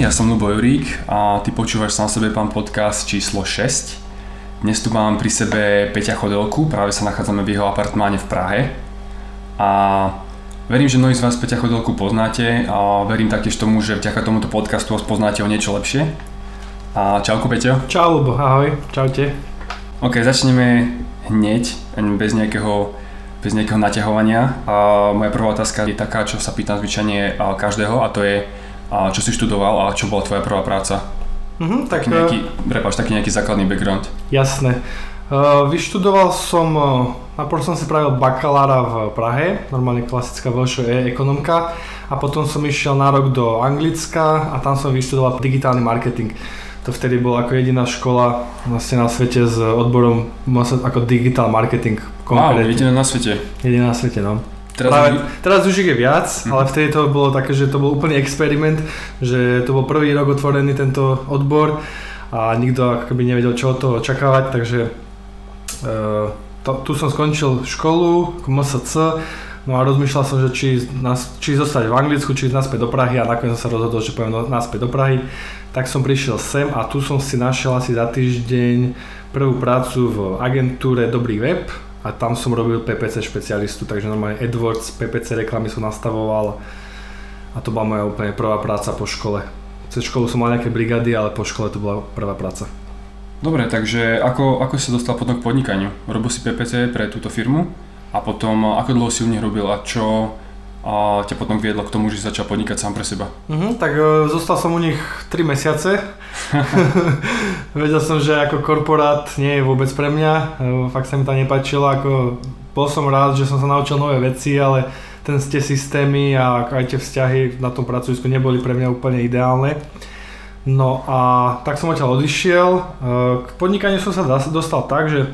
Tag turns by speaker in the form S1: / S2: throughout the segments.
S1: ja som Lubo Jurík a ty počúvaš sám sebe pán podcast číslo 6. Dnes tu mám pri sebe Peťa Chodelku, práve sa nachádzame v jeho apartmáne v Prahe. A verím, že mnohí z vás Peťa Chodelku poznáte a verím taktiež tomu, že vďaka tomuto podcastu ho poznáte o niečo lepšie. A čauko Peťo.
S2: Čau Lubo, ahoj, čaute.
S1: Ok, začneme hneď, bez nejakého bez nejakého naťahovania. A moja prvá otázka je taká, čo sa pýtam zvyčajne každého a to je, čo si študoval a čo bola tvoja prvá práca?
S2: Uh-huh, tak,
S1: taký nejaký, prepáč, taký nejaký základný background.
S2: Jasné. Uh, vyštudoval som, uh, najprv som si pravil bakalára v Prahe, normálne klasická VŠE ekonomka a potom som išiel na rok do Anglicka a tam som vyštudoval digitálny marketing. To vtedy bola ako jediná škola vlastne na svete s odborom ako digital marketing.
S1: Wow, jediná na svete.
S2: Jediná na svete, no. Teraz, Práve, teraz už ich je viac, mm. ale vtedy to bolo také, že to bol úplný experiment, že to bol prvý rok otvorený tento odbor a nikto akoby nevedel, čo od toho očakávať, takže uh, to, tu som skončil školu, MSC, no a rozmýšľal som, že či, nás, či zostať v Anglicku, či ísť naspäť do Prahy a nakoniec som sa rozhodol, že poviem naspäť do Prahy. Tak som prišiel sem a tu som si našiel asi za týždeň prvú prácu v agentúre Dobrý web, a tam som robil PPC špecialistu, takže normálne AdWords, PPC reklamy som nastavoval a to bola moja úplne prvá práca po škole. Cez školu som mal nejaké brigady, ale po škole to bola prvá práca.
S1: Dobre, takže ako, ako si sa dostal potom k podnikaniu? Robil si PPC pre túto firmu a potom ako dlho si u nich robil a čo a ťa potom viedlo k tomu, že začal podnikať sám pre seba?
S2: Uh-huh, tak uh, zostal som u nich 3 mesiace. Vedel som, že ako korporát nie je vôbec pre mňa. Uh, fakt sa mi tam nepačilo. Ako, bol som rád, že som sa naučil nové veci, ale ten tie systémy a aj tie vzťahy na tom pracovisku neboli pre mňa úplne ideálne. No a tak som odtiaľ odišiel. Uh, k podnikaniu som sa dostal tak, že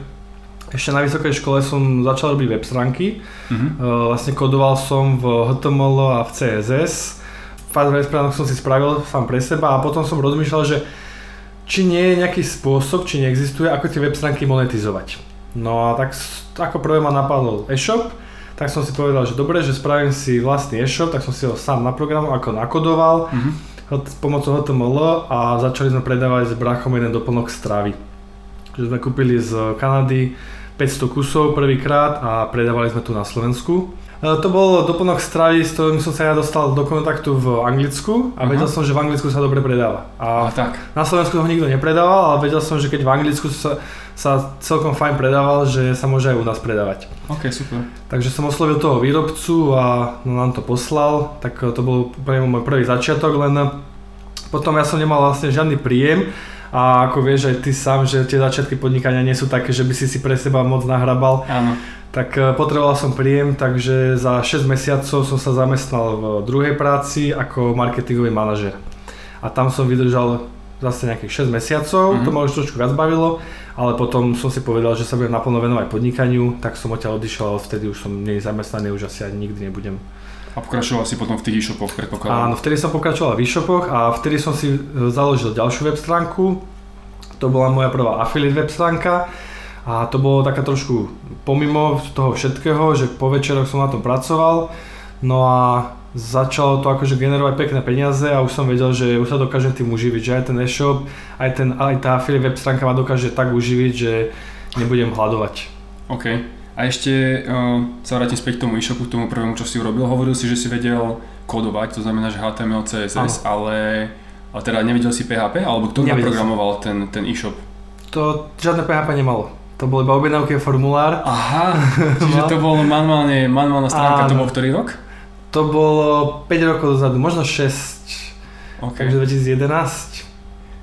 S2: ešte na vysokej škole som začal robiť web stránky. Uh-huh. Vlastne kodoval som v HTML a v CSS. Web stránok som si spravil sám pre seba a potom som rozmýšľal, že či nie je nejaký spôsob, či neexistuje, ako tie web stránky monetizovať. No a tak ako prvé ma napadol e-shop, tak som si povedal, že dobre, že spravím si vlastný e-shop, tak som si ho sám naprogramoval, ako nakodoval uh-huh. pomocou HTML a začali sme predávať s brachom jeden doplnok stravy. Že sme kúpili z Kanady 500 kusov prvýkrát a predávali sme tu na Slovensku. E, to bol doplnok stravy, s ktorým som sa ja dostal do kontaktu v Anglicku a uh-huh. vedel som, že v Anglicku sa dobre predáva.
S1: A, a tak.
S2: na Slovensku ho nikto nepredával, ale vedel som, že keď v Anglicku sa, sa celkom fajn predával, že sa môže aj u nás predávať.
S1: Ok, super.
S2: Takže som oslovil toho výrobcu a no, nám to poslal, tak to bol môj prvý začiatok, len potom ja som nemal vlastne žiadny príjem, a ako vieš aj ty sám, že tie začiatky podnikania nie sú také, že by si si pre seba moc nahrabal.
S1: Áno.
S2: Tak e, potreboval som príjem, takže za 6 mesiacov som sa zamestnal v druhej práci ako marketingový manažer. A tam som vydržal zase nejakých 6 mesiacov, mm-hmm. to ma už trošku viac bavilo, ale potom som si povedal, že sa budem naplno venovať podnikaniu, tak som odtiaľ odišiel, ale vtedy už som nie zamestnaný, už asi ani nikdy nebudem.
S1: A pokračoval si potom v tých e-shopoch, predpokladám?
S2: Áno, vtedy som pokračoval v e-shopoch a vtedy som si e, založil ďalšiu web stránku. To bola moja prvá affiliate web stránka. A to bolo taká trošku pomimo toho všetkého, že po večeroch som na tom pracoval. No a začalo to akože generovať pekné peniaze a už som vedel, že už sa dokážem tým uživiť, že aj ten e-shop, aj, ten, aj tá affiliate web stránka ma dokáže tak uživiť, že nebudem hľadovať.
S1: OK. A ešte uh, sa vrátim späť k tomu e-shopu, k tomu prvému, čo si urobil. Hovoril si, že si vedel kodovať, to znamená, že HTML, CSS, ale, ale teda nevedel si PHP, alebo kto naprogramoval ten, ten e-shop?
S2: To žiadne PHP nemalo. To bol iba objednávky a formulár.
S1: Aha, čiže no. to bolo manuálne, manuálna stránka, Áno. to bol ktorý rok?
S2: To bolo 5 rokov dozadu, možno 6. Okay. Takže 2011.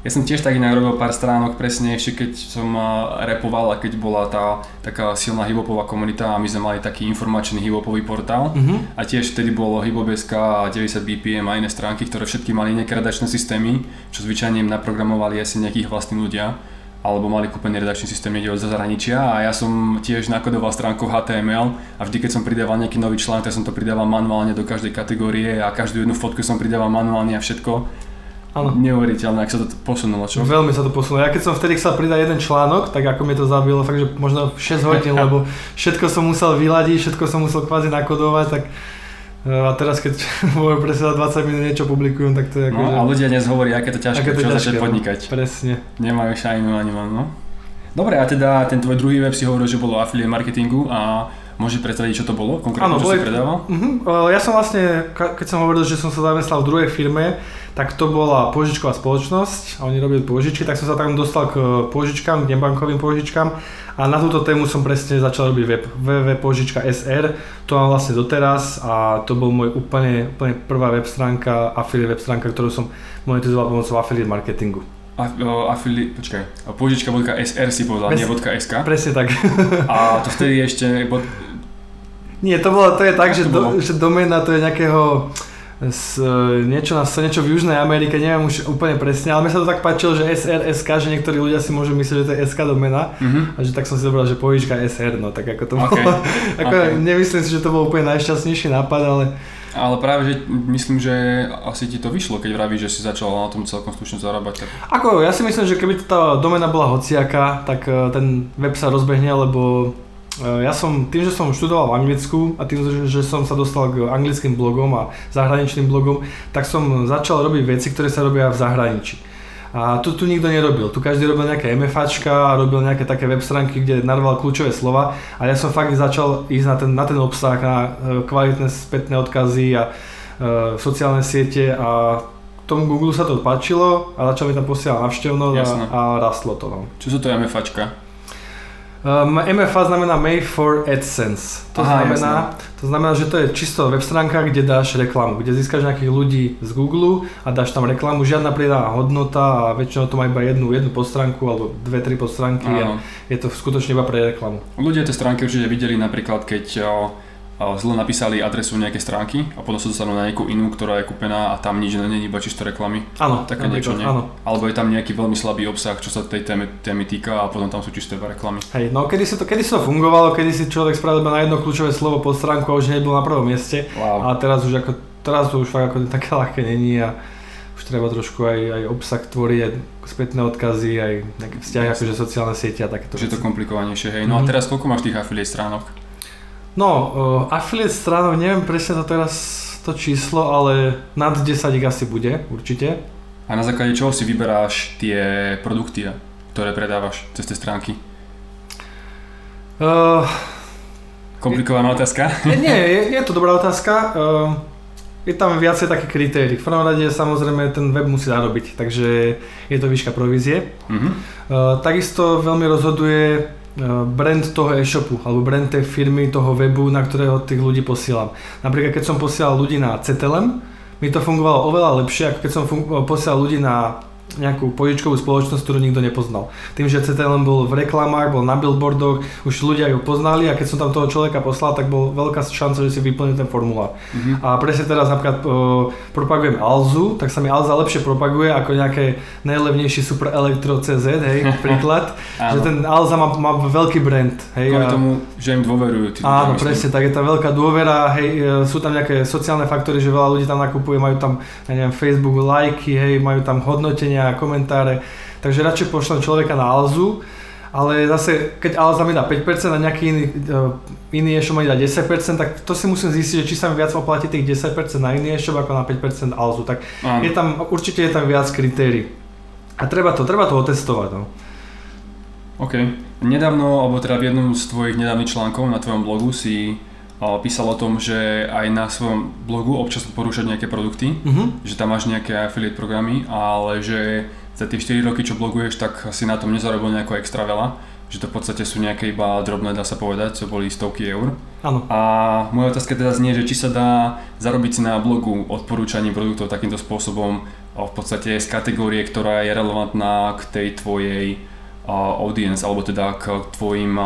S1: Ja som tiež tak inak robil pár stránok presne ešte keď som repoval a keď bola tá taká silná hibopová komunita a my sme mali taký informačný hibopový portál. Uh-huh. a tiež vtedy bolo hibobeska a 90 BPM a iné stránky, ktoré všetky mali nejaké redakčné systémy, čo zvyčajne im naprogramovali asi nejakých vlastní ľudia alebo mali kúpený redakčný systém niekde od zahraničia. A ja som tiež nakodoval stránku HTML a vždy keď som pridával nejaký nový článok, tak som to pridával manuálne do každej kategórie a každú jednu fotku som pridával manuálne a všetko Áno. Neuveriteľné, ak sa to posunulo, čo?
S2: Veľmi sa to posunulo. Ja keď som vtedy chcel pridať jeden článok, tak ako mi to zabilo, fakt, že možno 6 hodín, lebo všetko som musel vyladiť, všetko som musel kvázi nakodovať, tak A teraz, keď môžem presne 20 minút niečo publikujem, tak to je ako...
S1: No
S2: že...
S1: a ľudia dnes hovorí, aké to ťažké,
S2: Aké to
S1: čo
S2: ťažké,
S1: začať
S2: no.
S1: podnikať.
S2: Presne.
S1: Nemajú šajnu ani len, no. Dobre, a teda ten tvoj druhý web si hovoril, že bolo affiliate marketingu a môžeš predstaviť, čo to bolo konkrétne,
S2: Áno,
S1: čo
S2: boli-
S1: si predával?
S2: Uh-huh. Ja som vlastne, keď som hovoril, že som sa zamestnal v druhej firme, tak to bola požičková spoločnosť a oni robili požičky, tak som sa tam dostal k požičkám, k nebankovým požičkám a na túto tému som presne začal robiť web www.požička.sr, to mám vlastne doteraz a to bol môj úplne, úplne prvá web stránka, affiliate web stránka, ktorú som monetizoval pomocou affiliate marketingu.
S1: A, o, affiliate, počkaj, požička.sr si povedal,
S2: Bez-
S1: nie .sk.
S2: Presne tak.
S1: A to vtedy ešte, bod,
S2: Nie, to, bolo, to je tak, že, do, že doména to je nejakého z, e, niečo, na, niečo v Južnej Amerike, neviem už úplne presne, ale mne sa to tak páčilo, že SRSK, že niektorí ľudia si môžu myslieť, že to je SK domena,
S1: mhm.
S2: a že tak som si zobral, že povíčka SR, no tak ako to
S1: OK,
S2: bolo, ako
S1: OK.
S2: nemyslím si, že to bol úplne najšťastnejší nápad, ale
S1: Ale práve, že myslím, že asi ti to vyšlo, keď vravíš, že si začal na tom celkom slušne zarábať. Tak...
S2: ako ja si myslím, že keby tá domena bola hociaká, tak e, ten web sa rozbehne, lebo ja som, tým, že som študoval v Anglicku a tým, že- som sa dostal k anglickým blogom a zahraničným blogom, tak som začal robiť veci, ktoré sa robia v zahraničí. A tu, tu nikto nerobil. Tu každý robil nejaké MFAčka a robil nejaké také web stránky, kde narval kľúčové slova a ja som fakt začal ísť na ten, na ten obsah, na e, kvalitné spätné odkazy a e, sociálne siete a tomu Google sa to páčilo a začal mi tam posielať navštevnosť a, a rastlo to. No.
S1: Čo sú to MFAčka?
S2: Um, MFA znamená Made for AdSense. To,
S1: Aha,
S2: znamená, to znamená, že to je čisto web stránka, kde dáš reklamu, kde získaš nejakých ľudí z Google a dáš tam reklamu, žiadna pridaná hodnota a väčšinou to má iba jednu, jednu podstránku alebo dve, tri podstránky a je to skutočne iba pre reklamu.
S1: Ľudia tie stránky určite videli napríklad, keď zle napísali adresu nejakej stránky a potom sa dostanú na nejakú inú, ktorá je kúpená a tam nič není, iba čisto reklamy.
S2: Áno,
S1: Také niečo, nie?
S2: áno.
S1: Alebo je tam nejaký veľmi slabý obsah, čo sa tej témy, témy týka a potom tam sú čisté iba reklamy.
S2: Hej, no kedy si to, kedy si to fungovalo, kedy si človek spravil iba na jedno kľúčové slovo pod stránku a už nebol na prvom mieste.
S1: Wow.
S2: A teraz už ako, teraz to už fakt ako také ľahké není a už treba trošku aj, aj obsah tvoriť, aj spätné odkazy, aj nejaké vzťahy, akože sociálne siete a takéto
S1: je to komplikovanejšie, hej. No a
S2: Mhm.
S1: teraz koľko máš tých affiliate stránok?
S2: No, uh, affiliate stránok, neviem presne to teraz to číslo, ale nad 10 ich asi bude, určite.
S1: A na základe čoho si vyberáš tie produkty, ktoré predávaš cez tie stránky?
S2: Uh,
S1: Komplikovaná otázka?
S2: nie, je, je to dobrá otázka. Uh, je tam viacej také kritérií. V prvom rade samozrejme ten web musí zarobiť, takže je to výška provízie.
S1: Mhm.
S2: Uh, takisto veľmi rozhoduje brand toho e-shopu alebo brand tej firmy, toho webu, na ktorého tých ľudí posielam. Napríklad keď som posielal ľudí na CTLM, mi to fungovalo oveľa lepšie, ako keď som fun- posielal ľudí na nejakú požičkovú spoločnosť, ktorú nikto nepoznal. Tým, že CTLM bol v reklamách, bol na billboardoch, už ľudia ho poznali a keď som tam toho človeka poslal, tak bol veľká šanca, že si vyplní ten formulár.
S1: Mhm.
S2: A presne teraz napríklad uh, propagujem Alzu, tak sa mi Alza lepšie propaguje ako nejaké najlevnejší super elektro CZ, hej, príklad. že ten Alza má, má veľký brand, hej.
S1: Kvôli
S2: a-
S1: tomu, že im dôverujú. Tí
S2: Áno,
S1: myslím.
S2: presne, tak je tam veľká dôvera, hej, e, sú tam nejaké sociálne faktory, že veľa ľudí tam nakupuje, majú tam, ja neviem, Facebook lajky, hej, majú tam hodnotenia, komentáre, takže radšej pošlem človeka na Alzu, ale zase, keď Alza mi dá 5% a nejaký iný, e, iný e-shop mi dá 10%, tak to si musím zistiť, že či sa mi viac oplatí tých 10% na iný e-shop ako na 5% Alzu, tak
S1: Áno.
S2: je tam, určite je tam viac kritérií. A treba to, treba to otestovať, no.
S1: OK. Nedávno, alebo teda v jednom z tvojich nedávnych článkov na tvojom blogu si písal o tom, že aj na svojom blogu občas porúšať nejaké produkty,
S2: Mhm.
S1: že tam máš nejaké affiliate programy, ale že za tie 4 roky, čo bloguješ, tak si na tom nezarobil nejako extra veľa, že to v podstate sú nejaké iba drobné, dá sa povedať, čo boli stovky eur.
S2: Áno.
S1: A moja otázka teda znie, že či sa dá zarobiť si na blogu odporúčaním produktov takýmto spôsobom v podstate z kategórie, ktorá je relevantná k tej tvojej audience, alebo teda k tvojim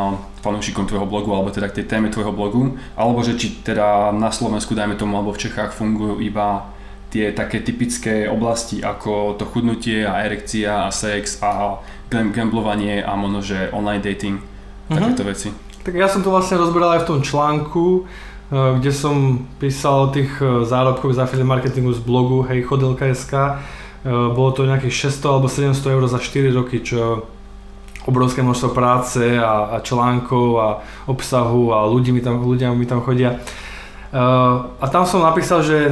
S1: fanúšikom tvojho blogu, alebo teda k tej téme tvojho blogu, alebo že či teda na Slovensku, dajme tomu, alebo v Čechách fungujú iba tie také typické oblasti ako to chudnutie a erekcia a sex a gam- gamblovanie a možno, že online dating,
S2: Mhm.
S1: takéto veci.
S2: Tak ja som to vlastne rozberal aj v tom článku, eh, kde som písal o tých eh, zárobkoch z affiliate marketingu z blogu hej chodilka.sk. Eh, Bolo to nejakých 600 alebo 700 eur za 4 roky, čo obrovské množstvo práce a, a článkov a obsahu a ľudí mi tam, ľudia mi tam chodia. Uh, a tam som napísal, že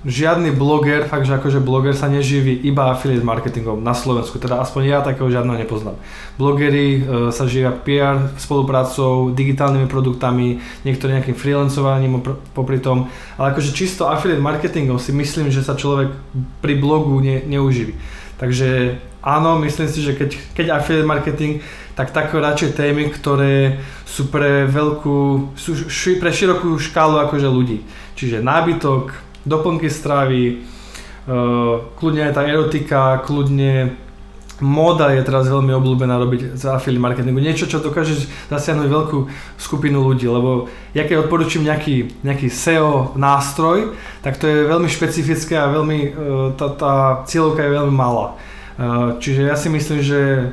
S2: žiadny bloger, fakt, že akože bloger sa neživí iba affiliate marketingom na Slovensku, teda aspoň ja takého žiadneho nepoznám. Blogeri uh, sa živia PR spoluprácou, digitálnymi produktami, niektorým nejakým freelancovaním popri tom, ale akože čisto affiliate marketingom si myslím, že sa človek pri blogu ne, neuživí. Takže áno, myslím si, že keď, keď affiliate marketing, tak také radšej témy, ktoré sú pre veľkú, sú ši, pre širokú škálu akože ľudí. Čiže nábytok, doplnky stravy, uh, kľudne aj tá erotika, kľudne móda je teraz veľmi obľúbená robiť za affiliate marketingu. Niečo, čo dokáže zasiahnuť veľkú skupinu ľudí, lebo ja keď odporúčam nejaký, nejaký SEO nástroj, tak to je veľmi špecifické a veľmi, uh, tá, tá cieľovka je veľmi malá. Uh, čiže ja si myslím, že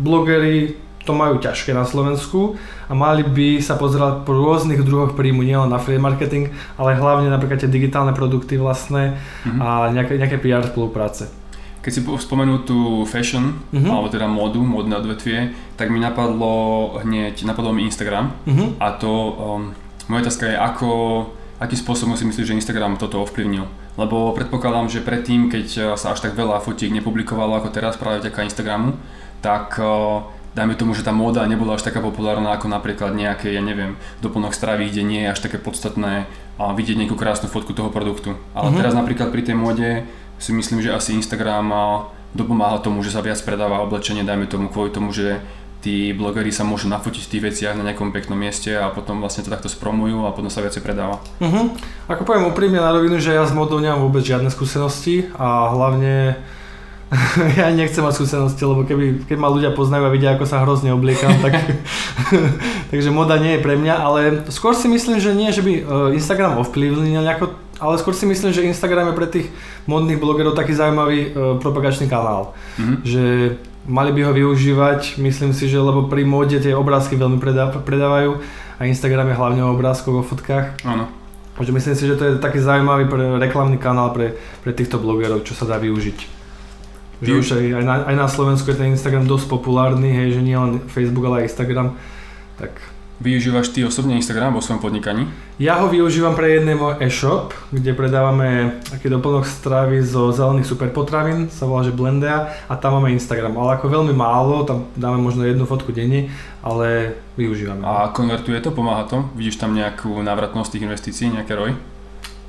S2: blogery to majú ťažké na Slovensku a mali by sa pozerať po rôznych druhoch príjmu, nielen na free marketing, ale hlavne napríklad tie digitálne produkty vlastné mm-hmm. a nejaké, nejaké PR spolupráce.
S1: Keď si spomenul tú fashion, mm-hmm. alebo teda módu, módne odvetvie, tak mi napadlo hneď, napadlo mi Instagram mm-hmm. a to, um, moja otázka je, ako, akým spôsobom si myslíš, že Instagram toto ovplyvnil? Lebo predpokladám, že predtým, keď sa až tak veľa fotiek nepublikovalo ako teraz práve vďaka Instagramu, tak uh, dajme tomu, že tá móda nebola až taká populárna ako napríklad nejaké, ja neviem, doplnok stravy, kde nie je až také podstatné a vidieť nejakú krásnu fotku toho produktu. Ale mm-hmm. teraz napríklad pri tej móde si myslím, že asi Instagram dopomáha tomu, že sa viac predáva oblečenie, dajme tomu kvôli tomu, že tí blogeri sa môžu nafotiť v tých veciach na nejakom peknom mieste a potom vlastne to takto spromujú a potom sa viacej predáva.
S2: Uh-huh. Ako poviem úprimne na rovinu, že ja s modou nemám vôbec žiadne skúsenosti a hlavne ja nechcem mať skúsenosti, lebo keby, keď ma ľudia poznajú a vidia, ako sa hrozne obliekam, tak, takže moda nie je pre mňa, ale skôr si myslím, že nie, že by e, Instagram ovplyvnil nejako, ale skôr si myslím, že Instagram je pre tých modných blogerov taký zaujímavý uh, propagačný kanál, mm-hmm. že mali by ho využívať, myslím si, že lebo pri móde tie obrázky veľmi predá, predávajú a Instagram je hlavne o obrázkoch, o fotkách.
S1: Áno.
S2: Takže myslím si, že to je taký zaujímavý pre, reklamný kanál pre, pre týchto blogerov, čo sa dá využiť. Že už aj, aj, na, aj na Slovensku je ten Instagram dosť populárny, hej, že nie len Facebook, ale aj Instagram. Tak
S1: Využívaš ty osobne Instagram vo svojom podnikaní?
S2: Ja ho využívam pre jedný môj e-shop, kde predávame taký doplnok stravy zo zelených superpotravín, sa volá, že Blendea a tam máme Instagram, ale ako veľmi málo, tam dáme možno jednu fotku denne, ale využívame.
S1: A konvertuje to, pomáha to? Vidíš tam nejakú návratnosť tých investícií, nejaké ROI?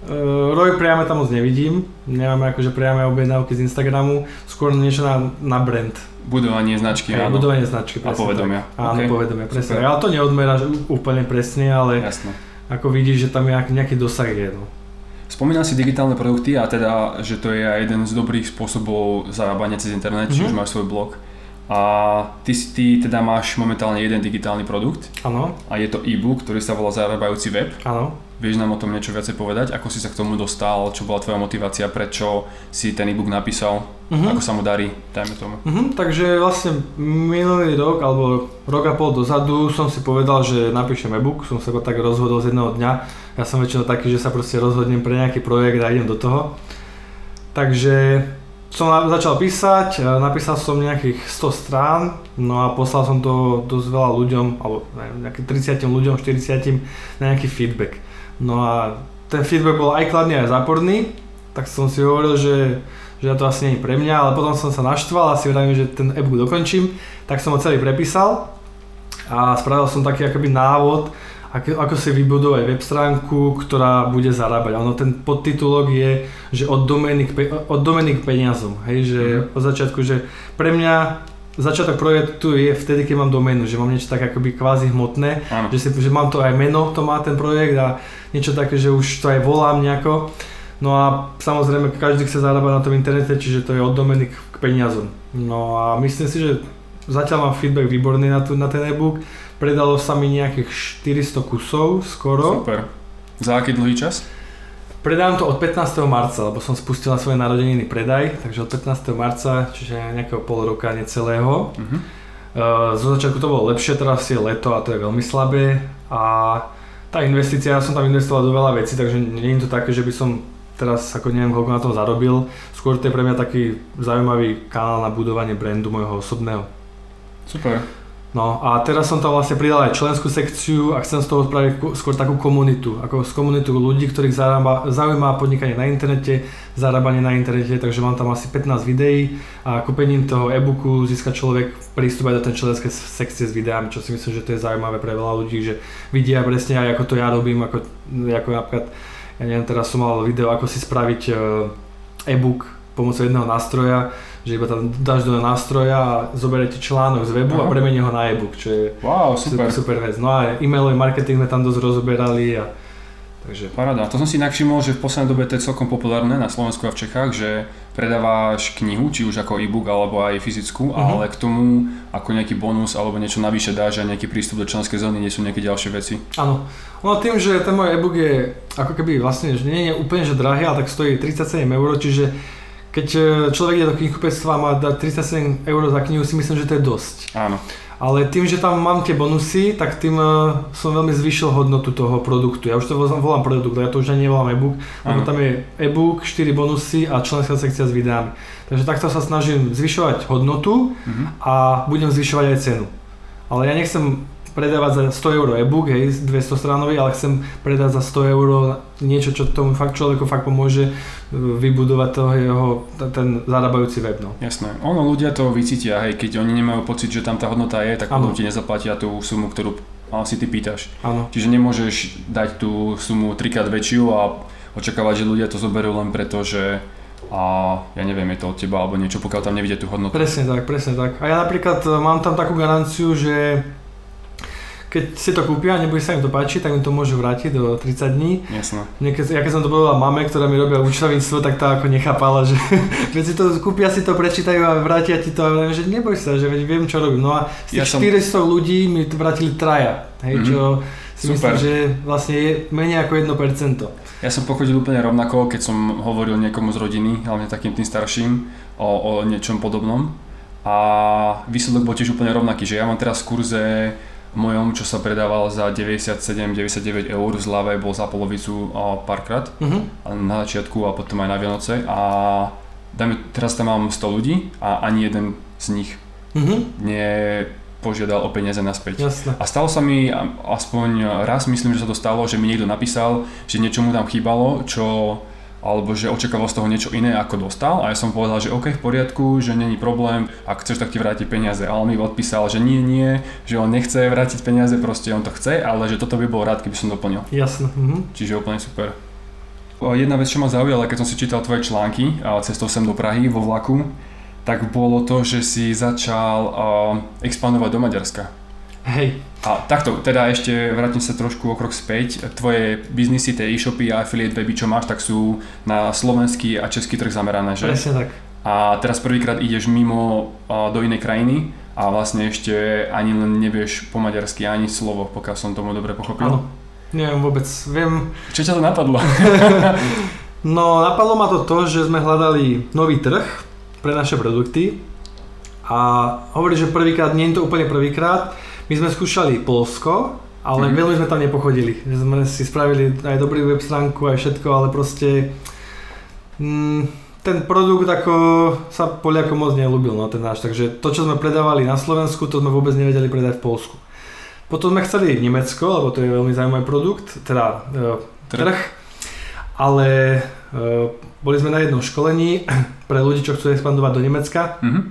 S2: Uh, priame tam moc nevidím, nemáme akože priame objednávky z Instagramu, skôr niečo na, na brand.
S1: Budovanie značky,
S2: Aj, áno. budovanie značky,
S1: presne. A povedomia.
S2: Tak. Áno, okay. povedomia, presne. Ale to neodmeráš úplne presne, ale Jasne. ako vidíš, že tam je nejaký dosah je. No.
S1: Spomínal si digitálne produkty a teda, že to je aj jeden z dobrých spôsobov zarábania cez internet, mm-hmm. či mhm. už máš svoj blog. A ty, ty teda máš momentálne jeden digitálny produkt.
S2: Áno.
S1: A je to e-book, ktorý sa volá Zarábajúci web.
S2: Áno.
S1: Vieš nám o tom niečo viacej povedať? Ako si sa k tomu dostal? Čo bola tvoja motivácia? Prečo si ten e-book napísal? Uh-huh. Ako sa mu darí? Dajme tomu.
S2: Uh-huh. Takže vlastne minulý rok alebo rok a pol dozadu som si povedal, že napíšem e-book. Som sa tak rozhodol z jedného dňa. Ja som väčšinou taký, že sa proste rozhodnem pre nejaký projekt a idem do toho. Takže som začal písať, napísal som nejakých 100 strán, no a poslal som to dosť veľa ľuďom, alebo nejakým 30 ľuďom, 40 na nejaký feedback. No a ten feedback bol aj kladný, aj záporný, tak som si hovoril, že, že to asi nie je pre mňa, ale potom som sa naštval a si vravím, že ten e-book dokončím, tak som ho celý prepísal a spravil som taký akoby návod, ako, ako si vybudovať web stránku, ktorá bude zarábať. Ono ten podtitulok je, že od domény k, od domény k peniazom. Hej, že mm. od začiatku, že pre mňa začiatok projektu je vtedy, keď mám doménu, že mám niečo tak akoby kvázi hmotné, že, si, že mám to aj meno, to má ten projekt a niečo také, že už to aj volám nejako. No a samozrejme každý chce zarábať na tom internete, čiže to je od domény k peniazom. No a myslím si, že zatiaľ mám feedback výborný na, tu, na ten e-book. Predalo sa mi nejakých 400 kusov skoro.
S1: Super. Za aký dlhý čas?
S2: Predám to od 15. marca, lebo som spustil na svoje narodeniny predaj, takže od 15. marca, čiže nejakého pol roka, necelého. Uh-huh. Zo začiatku to bolo lepšie, teraz je leto a to je veľmi slabé a tá investícia, ja som tam investoval do veľa vecí, takže nie je to také, že by som teraz ako neviem koľko na tom zarobil. Skôr to je pre mňa taký zaujímavý kanál na budovanie brandu môjho osobného.
S1: Super.
S2: No a teraz som tam vlastne pridal aj členskú sekciu a chcem z toho spraviť skôr takú komunitu, ako z komunitu ľudí, ktorých zarába, zaujíma podnikanie na internete, zarábanie na internete, takže mám tam asi 15 videí a kúpením toho e-booku získa človek prístup aj do tej členskej sekcie s videami, čo si myslím, že to je zaujímavé pre veľa ľudí, že vidia presne aj ako to ja robím, ako, ako napríklad, ja neviem, teraz som mal video, ako si spraviť eh, e-book pomocou jedného nástroja, že iba tam dáš do nástroja a zoberiete článok z webu Aha. a premení ho na e-book, čo je
S1: wow, super.
S2: super vec. No a e-mailový marketing sme tam dosť rozoberali a
S1: Takže... Paráda. To som si všimol, že v poslednej dobe to je celkom populárne na Slovensku a v Čechách, že predávaš knihu, či už ako e-book alebo aj fyzickú, uh-huh. ale k tomu ako nejaký bonus alebo niečo navyše dáš a nejaký prístup do členskej zóny, nie sú nejaké ďalšie veci.
S2: Áno. No tým, že ten môj e-book je ako keby vlastne, že nie je úplne že drahý, ale tak stojí 37 eur, čiže keď e, človek ide do knihkupectva a má dať 37 eur za knihu, si myslím, že to je dosť.
S1: Áno.
S2: Ale tým, že tam mám tie bonusy, tak tým uh, som veľmi zvýšil hodnotu toho produktu. Ja už to volám produkt, ja to už ani nevolám e-book, lebo tam je e-book, 4 bonusy a členská sekcia s videami. Takže takto sa snažím zvyšovať hodnotu uh-huh. a budem zvyšovať aj cenu. Ale ja nechcem predávať za 100 eur e-book, hej, 200 stránový, ale chcem predať za 100 eur niečo, čo tomu fakt človeku fakt pomôže e, vybudovať toho jeho, ten zarábajúci web. No.
S1: Jasné. Ono ľudia to vycítia, hej, keď oni nemajú pocit, že tam tá hodnota je, tak potom ti nezaplatia tú sumu, ktorú si ty pýtaš.
S2: Ano.
S1: Čiže nemôžeš dať tú sumu trikrát väčšiu a očakávať, že ľudia to zoberú len preto, že a ja neviem, je to od teba alebo niečo, pokiaľ tam nevidie tú hodnotu.
S2: Presne tak, presne tak. A ja napríklad e, mám tam takú garanciu, že keď si to kúpia a nebude sa im to páčiť, tak mi to môžu vrátiť do 30 dní.
S1: Jasné.
S2: Niekedy, ja keď som to povedal mame, ktorá mi robila účtovníctvo, tak tá ako nechápala, že keď si to kúpia, si to prečítajú a vrátia ti to a vravím, že neboj sa, že viem, čo robím. No a z tých ja 400 som... ľudí mi to vrátili traja, hej, mm-hmm. čo si Super. myslím, že vlastne je menej ako 1%.
S1: Ja som pochodil úplne rovnako, keď som hovoril niekomu z rodiny, hlavne takým tým starším, o, o niečom podobnom. A výsledok bol tiež úplne rovnaký, že ja mám teraz v kurze mojom, čo sa predával za 97-99 eur v zlave, bol za polovicu párkrát uh-huh. na začiatku a potom aj na Vianoce a dajme, teraz tam mám 100 ľudí a ani jeden z nich uh-huh. nie požiadal o peniaze naspäť.
S2: Jasne.
S1: A stalo sa mi aspoň raz, myslím, že sa to stalo, že mi niekto napísal, že niečo mu tam chýbalo, čo alebo že očakával z toho niečo iné ako dostal a ja som povedal, že OK, v poriadku, že není problém, ak chceš, tak ti vráti peniaze. A on mi odpísal, že nie, nie, že on nechce vrátiť peniaze, proste on to chce, ale že toto by bol rád, keby som doplnil.
S2: Jasne. Mhm.
S1: Čiže úplne super. Jedna vec, čo ma zaujala, keď som si čítal tvoje články cestou sem do Prahy vo vlaku, tak bolo to, že si začal uh, expandovať do Maďarska.
S2: Hej.
S1: A takto, teda ešte vrátim sa trošku o krok späť. Tvoje biznisy, tie e-shopy a affiliate weby, čo máš, tak sú na slovenský a český trh zamerané, že?
S2: Presne tak.
S1: A teraz prvýkrát ideš mimo do inej krajiny a vlastne ešte ani len nevieš po maďarsky ani slovo, pokiaľ som tomu dobre pochopil.
S2: Áno, neviem vôbec, viem.
S1: Čo ťa to napadlo?
S2: no, napadlo ma to to, že sme hľadali nový trh pre naše produkty a hovorí, že prvýkrát, nie je to úplne prvýkrát, my sme skúšali Polsko, ale mm. veľmi sme tam nepochodili. Že sme si spravili aj dobrý web stránku, aj všetko, ale proste mm, ten produkt ako sa Poliakom moc nelúbil, no ten náš. Takže to, čo sme predávali na Slovensku, to sme vôbec nevedeli predať v Polsku. Potom sme chceli Nemecko, lebo to je veľmi zaujímavý produkt, teda e, trh, ale e, boli sme na jednom školení pre ľudí, čo chcú expandovať do Nemecka. Mm-hmm.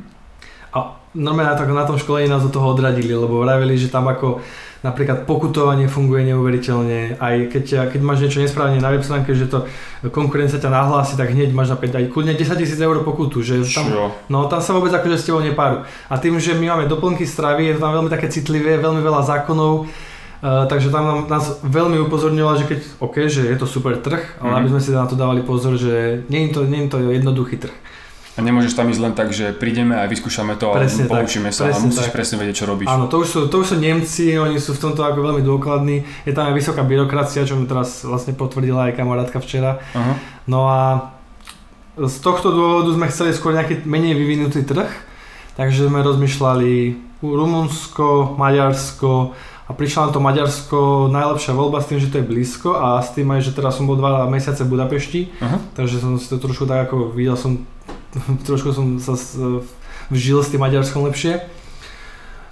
S2: A normálne tak na tom školení nás do toho odradili, lebo vravili, že tam ako napríklad pokutovanie funguje neuveriteľne, aj keď, keď máš niečo nesprávne na web stránke, že to konkurencia ťa nahlási, tak hneď máš napríklad aj kľudne 10 tisíc eur pokutu, že tam, no, tam sa vôbec akože s tebou nepáru. A tým, že my máme doplnky stravy, je to tam veľmi také citlivé, veľmi veľa zákonov, Uh, takže tam nám, nás veľmi upozornila, že keď, OK, že je to super trh, ale mm-hmm. aby sme si na to dávali pozor, že nie je to, nie je to jednoduchý trh.
S1: A nemôžeš tam ísť len tak, že prídeme a vyskúšame to presne a poučíme sa presne a musíš tak. presne vedieť, čo robíš.
S2: Áno, to už, sú, to už sú Nemci, oni sú v tomto ako veľmi dôkladní. Je tam aj vysoká byrokracia, čo mi teraz vlastne potvrdila aj kamarátka včera. Uh-huh. No a z tohto dôvodu sme chceli skôr nejaký menej vyvinutý trh, takže sme rozmýšľali Rumunsko, Maďarsko a prišla nám to Maďarsko najlepšia voľba s tým, že to je blízko a s tým aj, že teraz som bol dva mesiace v Budapešti, uh-huh. takže som si to trošku tak ako videl som trošku som sa vžil s tým Maďarskom lepšie.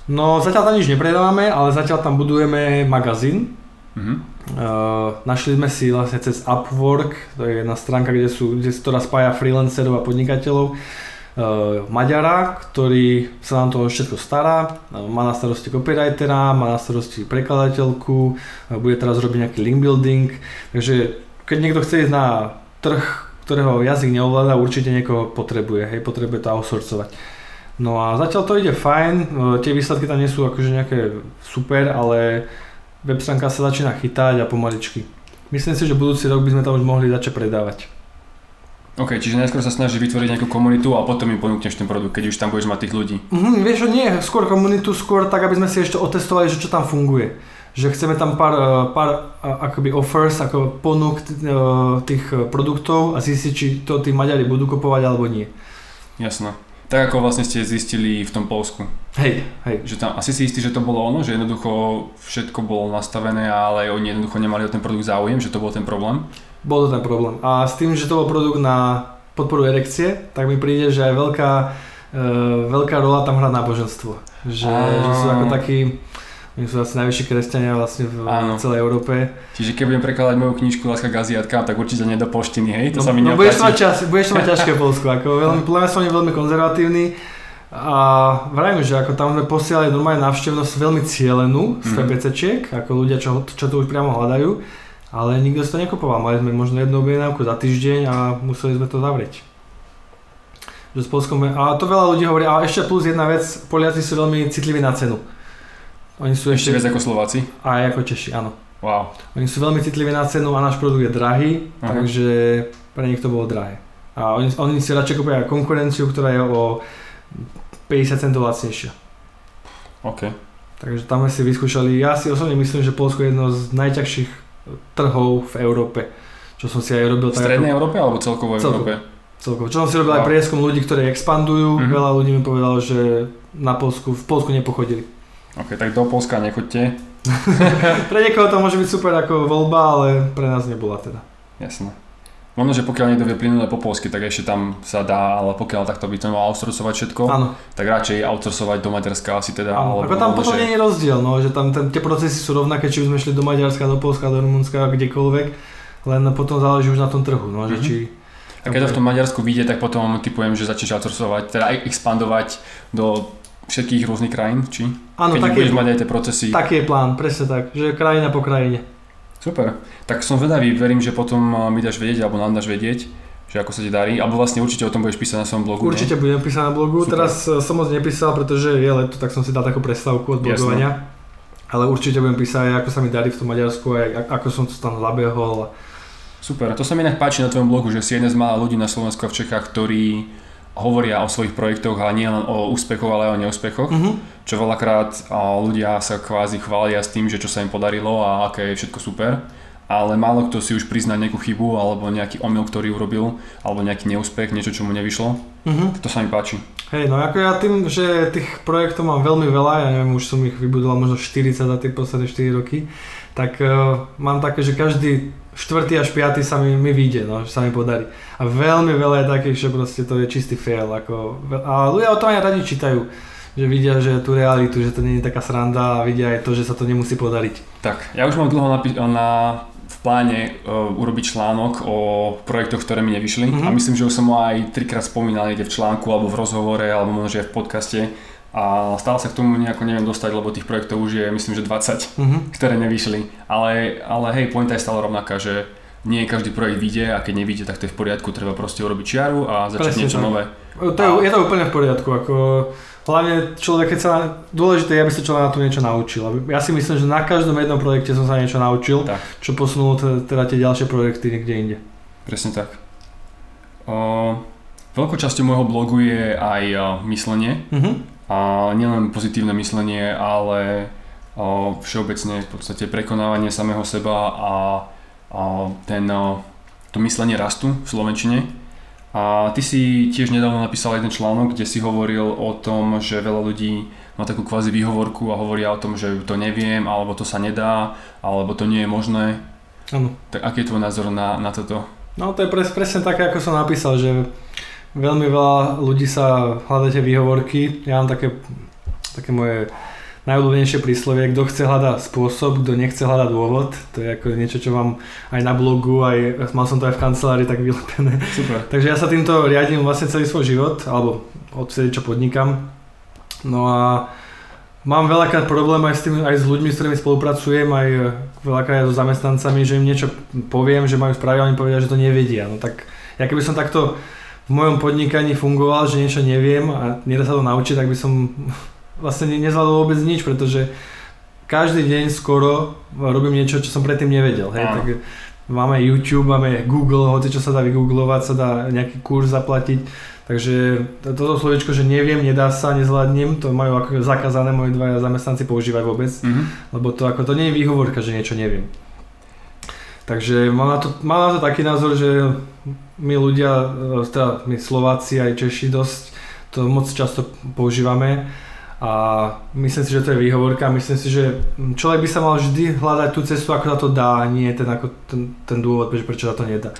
S2: No zatiaľ tam nič nepredávame, ale zatiaľ tam budujeme magazín.
S1: Mhm.
S2: Uh, našli sme si vlastne cez Upwork, to je jedna stránka, kde sú, kde, ktorá spája freelancerov a podnikateľov, uh, Maďara, ktorý sa nám to všetko stará, uh, má na starosti copywritera, má na starosti prekladateľku, uh, bude teraz robiť nejaký link building, takže keď niekto chce ísť na trh, ktorého jazyk neovláda, určite niekoho potrebuje, hej, potrebuje to outsourcovať. No a zatiaľ to ide fajn, uh, tie výsledky tam nie sú akože nejaké super, ale web stránka sa začína chytať a pomaličky. Myslím si, že budúci rok by sme tam už mohli začať predávať.
S1: OK, čiže najskôr sa snaží vytvoriť nejakú komunitu a potom im ponúkneš ten produkt, keď už tam budeš mať tých ľudí.
S2: Mhm, vieš, nie, skôr komunitu, skôr tak, aby sme si ešte otestovali, že čo tam funguje. Že chceme tam pár, eh, pár eh, akoby offers, ako ponúk eh, tých produktov a zistiť, či to tí Maďari budú kupovať alebo nie.
S1: Jasné. Tak ako vlastne ste zistili v tom Polsku.
S2: Hej, hej.
S1: Že tam, asi si istý, že to bolo ono, že jednoducho všetko bolo nastavené, ale oni jednoducho nemali o ten produkt záujem, že to bol ten problém?
S2: Bol to ten problém. A s tým, že to bol produkt na podporu erekcie, tak mi príde, že aj veľká, e, veľká rola tam hrá náboženstvo. Že, že sú ako takí, oni sú asi najvyšší kresťania vlastne v Áno. celej Európe.
S1: Čiže keď budem prekladať moju knižku Láska gaziatka, tak určite nie do poštiny, hej? To
S2: no,
S1: sa mi
S2: no, budeš, mať čas, budeš to mať ťažké v Polsku, ako veľmi, podľa mňa veľmi konzervatívni. A vrajím, že ako tam sme posielali normálne návštevnosť veľmi cielenú z mm. PPCčiek, ako ľudia, čo, čo to už priamo hľadajú, ale nikto si to nekupoval. Mali sme možno jednu objednávku za týždeň a museli sme to zavrieť. Že s Polskom, a to veľa ľudí hovorí, a ešte plus jedna vec, Poliaci sú veľmi citliví na cenu.
S1: Oni sú ešte, ešte viac ako Slováci?
S2: Aj ako Češi, áno.
S1: Wow.
S2: Oni sú veľmi citliví na cenu a náš produkt je drahý, uh-huh. takže pre nich to bolo drahé. A oni, oni si radšej kúpia konkurenciu, ktorá je o 50 centov lacnejšia.
S1: OK.
S2: Takže tam sme si vyskúšali, ja si osobne myslím, že Polsko je jedno z najťažších trhov v Európe. Čo som si aj robil.
S1: V strednej Európe alebo celkovo v Európe?
S2: Celkovo. Čo som si robil wow. aj prieskum ľudí, ktorí expandujú. Mm-hmm. Veľa ľudí mi povedalo, že na Polsku, v Polsku nepochodili.
S1: Ok, tak do Polska nechoďte.
S2: pre niekoho to môže byť super ako voľba, ale pre nás nebola teda.
S1: Jasné. Možno, že pokiaľ niekto vie plynule po polsky, tak ešte tam sa dá, ale pokiaľ takto by to mal outsourcovať všetko,
S2: ano.
S1: tak radšej outsourcovať do Maďarska asi teda.
S2: Ano. Alebo, tam potom že... nie je rozdiel, no, že tam ten, tie procesy sú rovnaké, či už sme šli do Maďarska, do Polska, do Rumunska, kdekoľvek, len potom záleží už na tom trhu, no, mm-hmm. že mhm. či
S1: a keď to v tom Maďarsku vyjde, tak potom typujem, že začneš outsourcovať, teda expandovať do všetkých rôznych krajín, či?
S2: Áno,
S1: Keď budeš mať aj tie procesy.
S2: Taký je plán, presne tak, že krajina po krajine.
S1: Super, tak som vedavý, verím, že potom mi dáš vedieť, alebo nám dáš vedieť, že ako sa ti darí, alebo vlastne určite o tom budeš písať na svojom blogu.
S2: Určite
S1: nie?
S2: budem písať na blogu, Super. teraz e, som moc nepísal, pretože je leto, tak som si dal takú predstavku od blogovania. Jasne. Ale určite budem písať aj ako sa mi darí v tom Maďarsku, aj ako som to tam zabehol.
S1: Super, to sa mi inak páči na tvojom blogu, že si jeden z mála ľudí na Slovensku a v Čechách, ktorí hovoria o svojich projektoch, ale nie len o úspechoch, ale aj o neúspechoch. Uh-huh. Čo veľakrát ľudia sa kvázi chvália s tým, že čo sa im podarilo a aké je všetko super. Ale málo kto si už prizná nejakú chybu alebo nejaký omyl, ktorý urobil, alebo nejaký neúspech, niečo, čo mu nevyšlo. Uh-huh. To sa mi páči.
S2: Hej, no ako ja tým, že tých projektov mám veľmi veľa, ja neviem, už som ich vybudoval možno 40 za tie posledné 4 roky, tak uh, mám také, že každý štvrtý až piatý sa mi, mi vyjde, no, sa mi podarí. A veľmi veľa je takých, že proste to je čistý fail. Ako, a ľudia o tom aj radi čítajú že vidia, že tú realitu, že to nie je taká sranda a vidia aj to, že sa to nemusí podariť.
S1: Tak, ja už mám dlho napi- na, pláne uh, urobiť článok o projektoch, ktoré mi nevyšli mm-hmm. a myslím, že už som ho aj trikrát spomínal niekde v článku alebo v rozhovore alebo možno, aj v podcaste a stále sa k tomu nejako neviem dostať, lebo tých projektov už je myslím, že 20, mm-hmm. ktoré nevyšli. Ale, ale hej, pointa je stále rovnaká, že nie každý projekt vyjde a keď nevíde, tak to je v poriadku, treba proste urobiť čiaru a začať Presne niečo tak. nové.
S2: To je, a... je to úplne v poriadku, ako hlavne človek, keď sa, dôležité je, aby sa človek na to niečo naučil. Ja si myslím, že na každom jednom projekte som sa niečo naučil, tak. čo posunulo teda tie ďalšie projekty niekde inde.
S1: Presne tak. O, veľkou časťou môjho blogu je aj o, myslenie. Uh-huh. A nielen pozitívne myslenie, ale o, všeobecne v podstate prekonávanie samého seba a ten, to myslenie rastu v Slovenčine. A ty si tiež nedávno napísal jeden článok, kde si hovoril o tom, že veľa ľudí má takú kvázi výhovorku a hovoria o tom, že to neviem, alebo to sa nedá, alebo to nie je možné.
S2: Áno.
S1: Tak aký je tvoj názor na, na toto?
S2: No to je pres, presne také, ako som napísal, že veľmi veľa ľudí sa hľadáte výhovorky. Ja mám také také moje najobľúbenejšie príslovie, kto chce hľadať spôsob, kto nechce hľadať dôvod. To je ako niečo, čo mám aj na blogu, aj mal som to aj v kancelárii tak vylepené.
S1: Super.
S2: Takže ja sa týmto riadím vlastne celý svoj život, alebo odvtedy, čo podnikam. No a mám veľakrát problém aj s, tým, aj s ľuďmi, s ktorými spolupracujem, aj veľakrát aj so zamestnancami, že im niečo poviem, že majú spraviť a oni povedia, že to nevedia. No tak ja keby som takto v mojom podnikaní fungoval, že niečo neviem a nedá sa to naučiť, tak by som vlastne nezvládol vôbec nič, pretože každý deň skoro robím niečo, čo som predtým nevedel. Hej, tak máme YouTube, máme Google, hoci čo sa dá vygooglovať, sa dá nejaký kurz zaplatiť. Takže toto slovičko, že neviem, nedá sa, nezvládnem, to majú ako zakázané moji dvaja zamestnanci používať vôbec, mm-hmm. lebo to ako to nie je výhovorka, že niečo neviem. Takže mám na to, mám na to taký názor, že my ľudia, e, teda my Slováci aj Češi dosť to moc často používame a myslím si, že to je výhovorka. Myslím si, že človek by sa mal vždy hľadať tú cestu, ako sa to dá, nie ten, ako ten, ten dôvod, prečo, sa to nedá.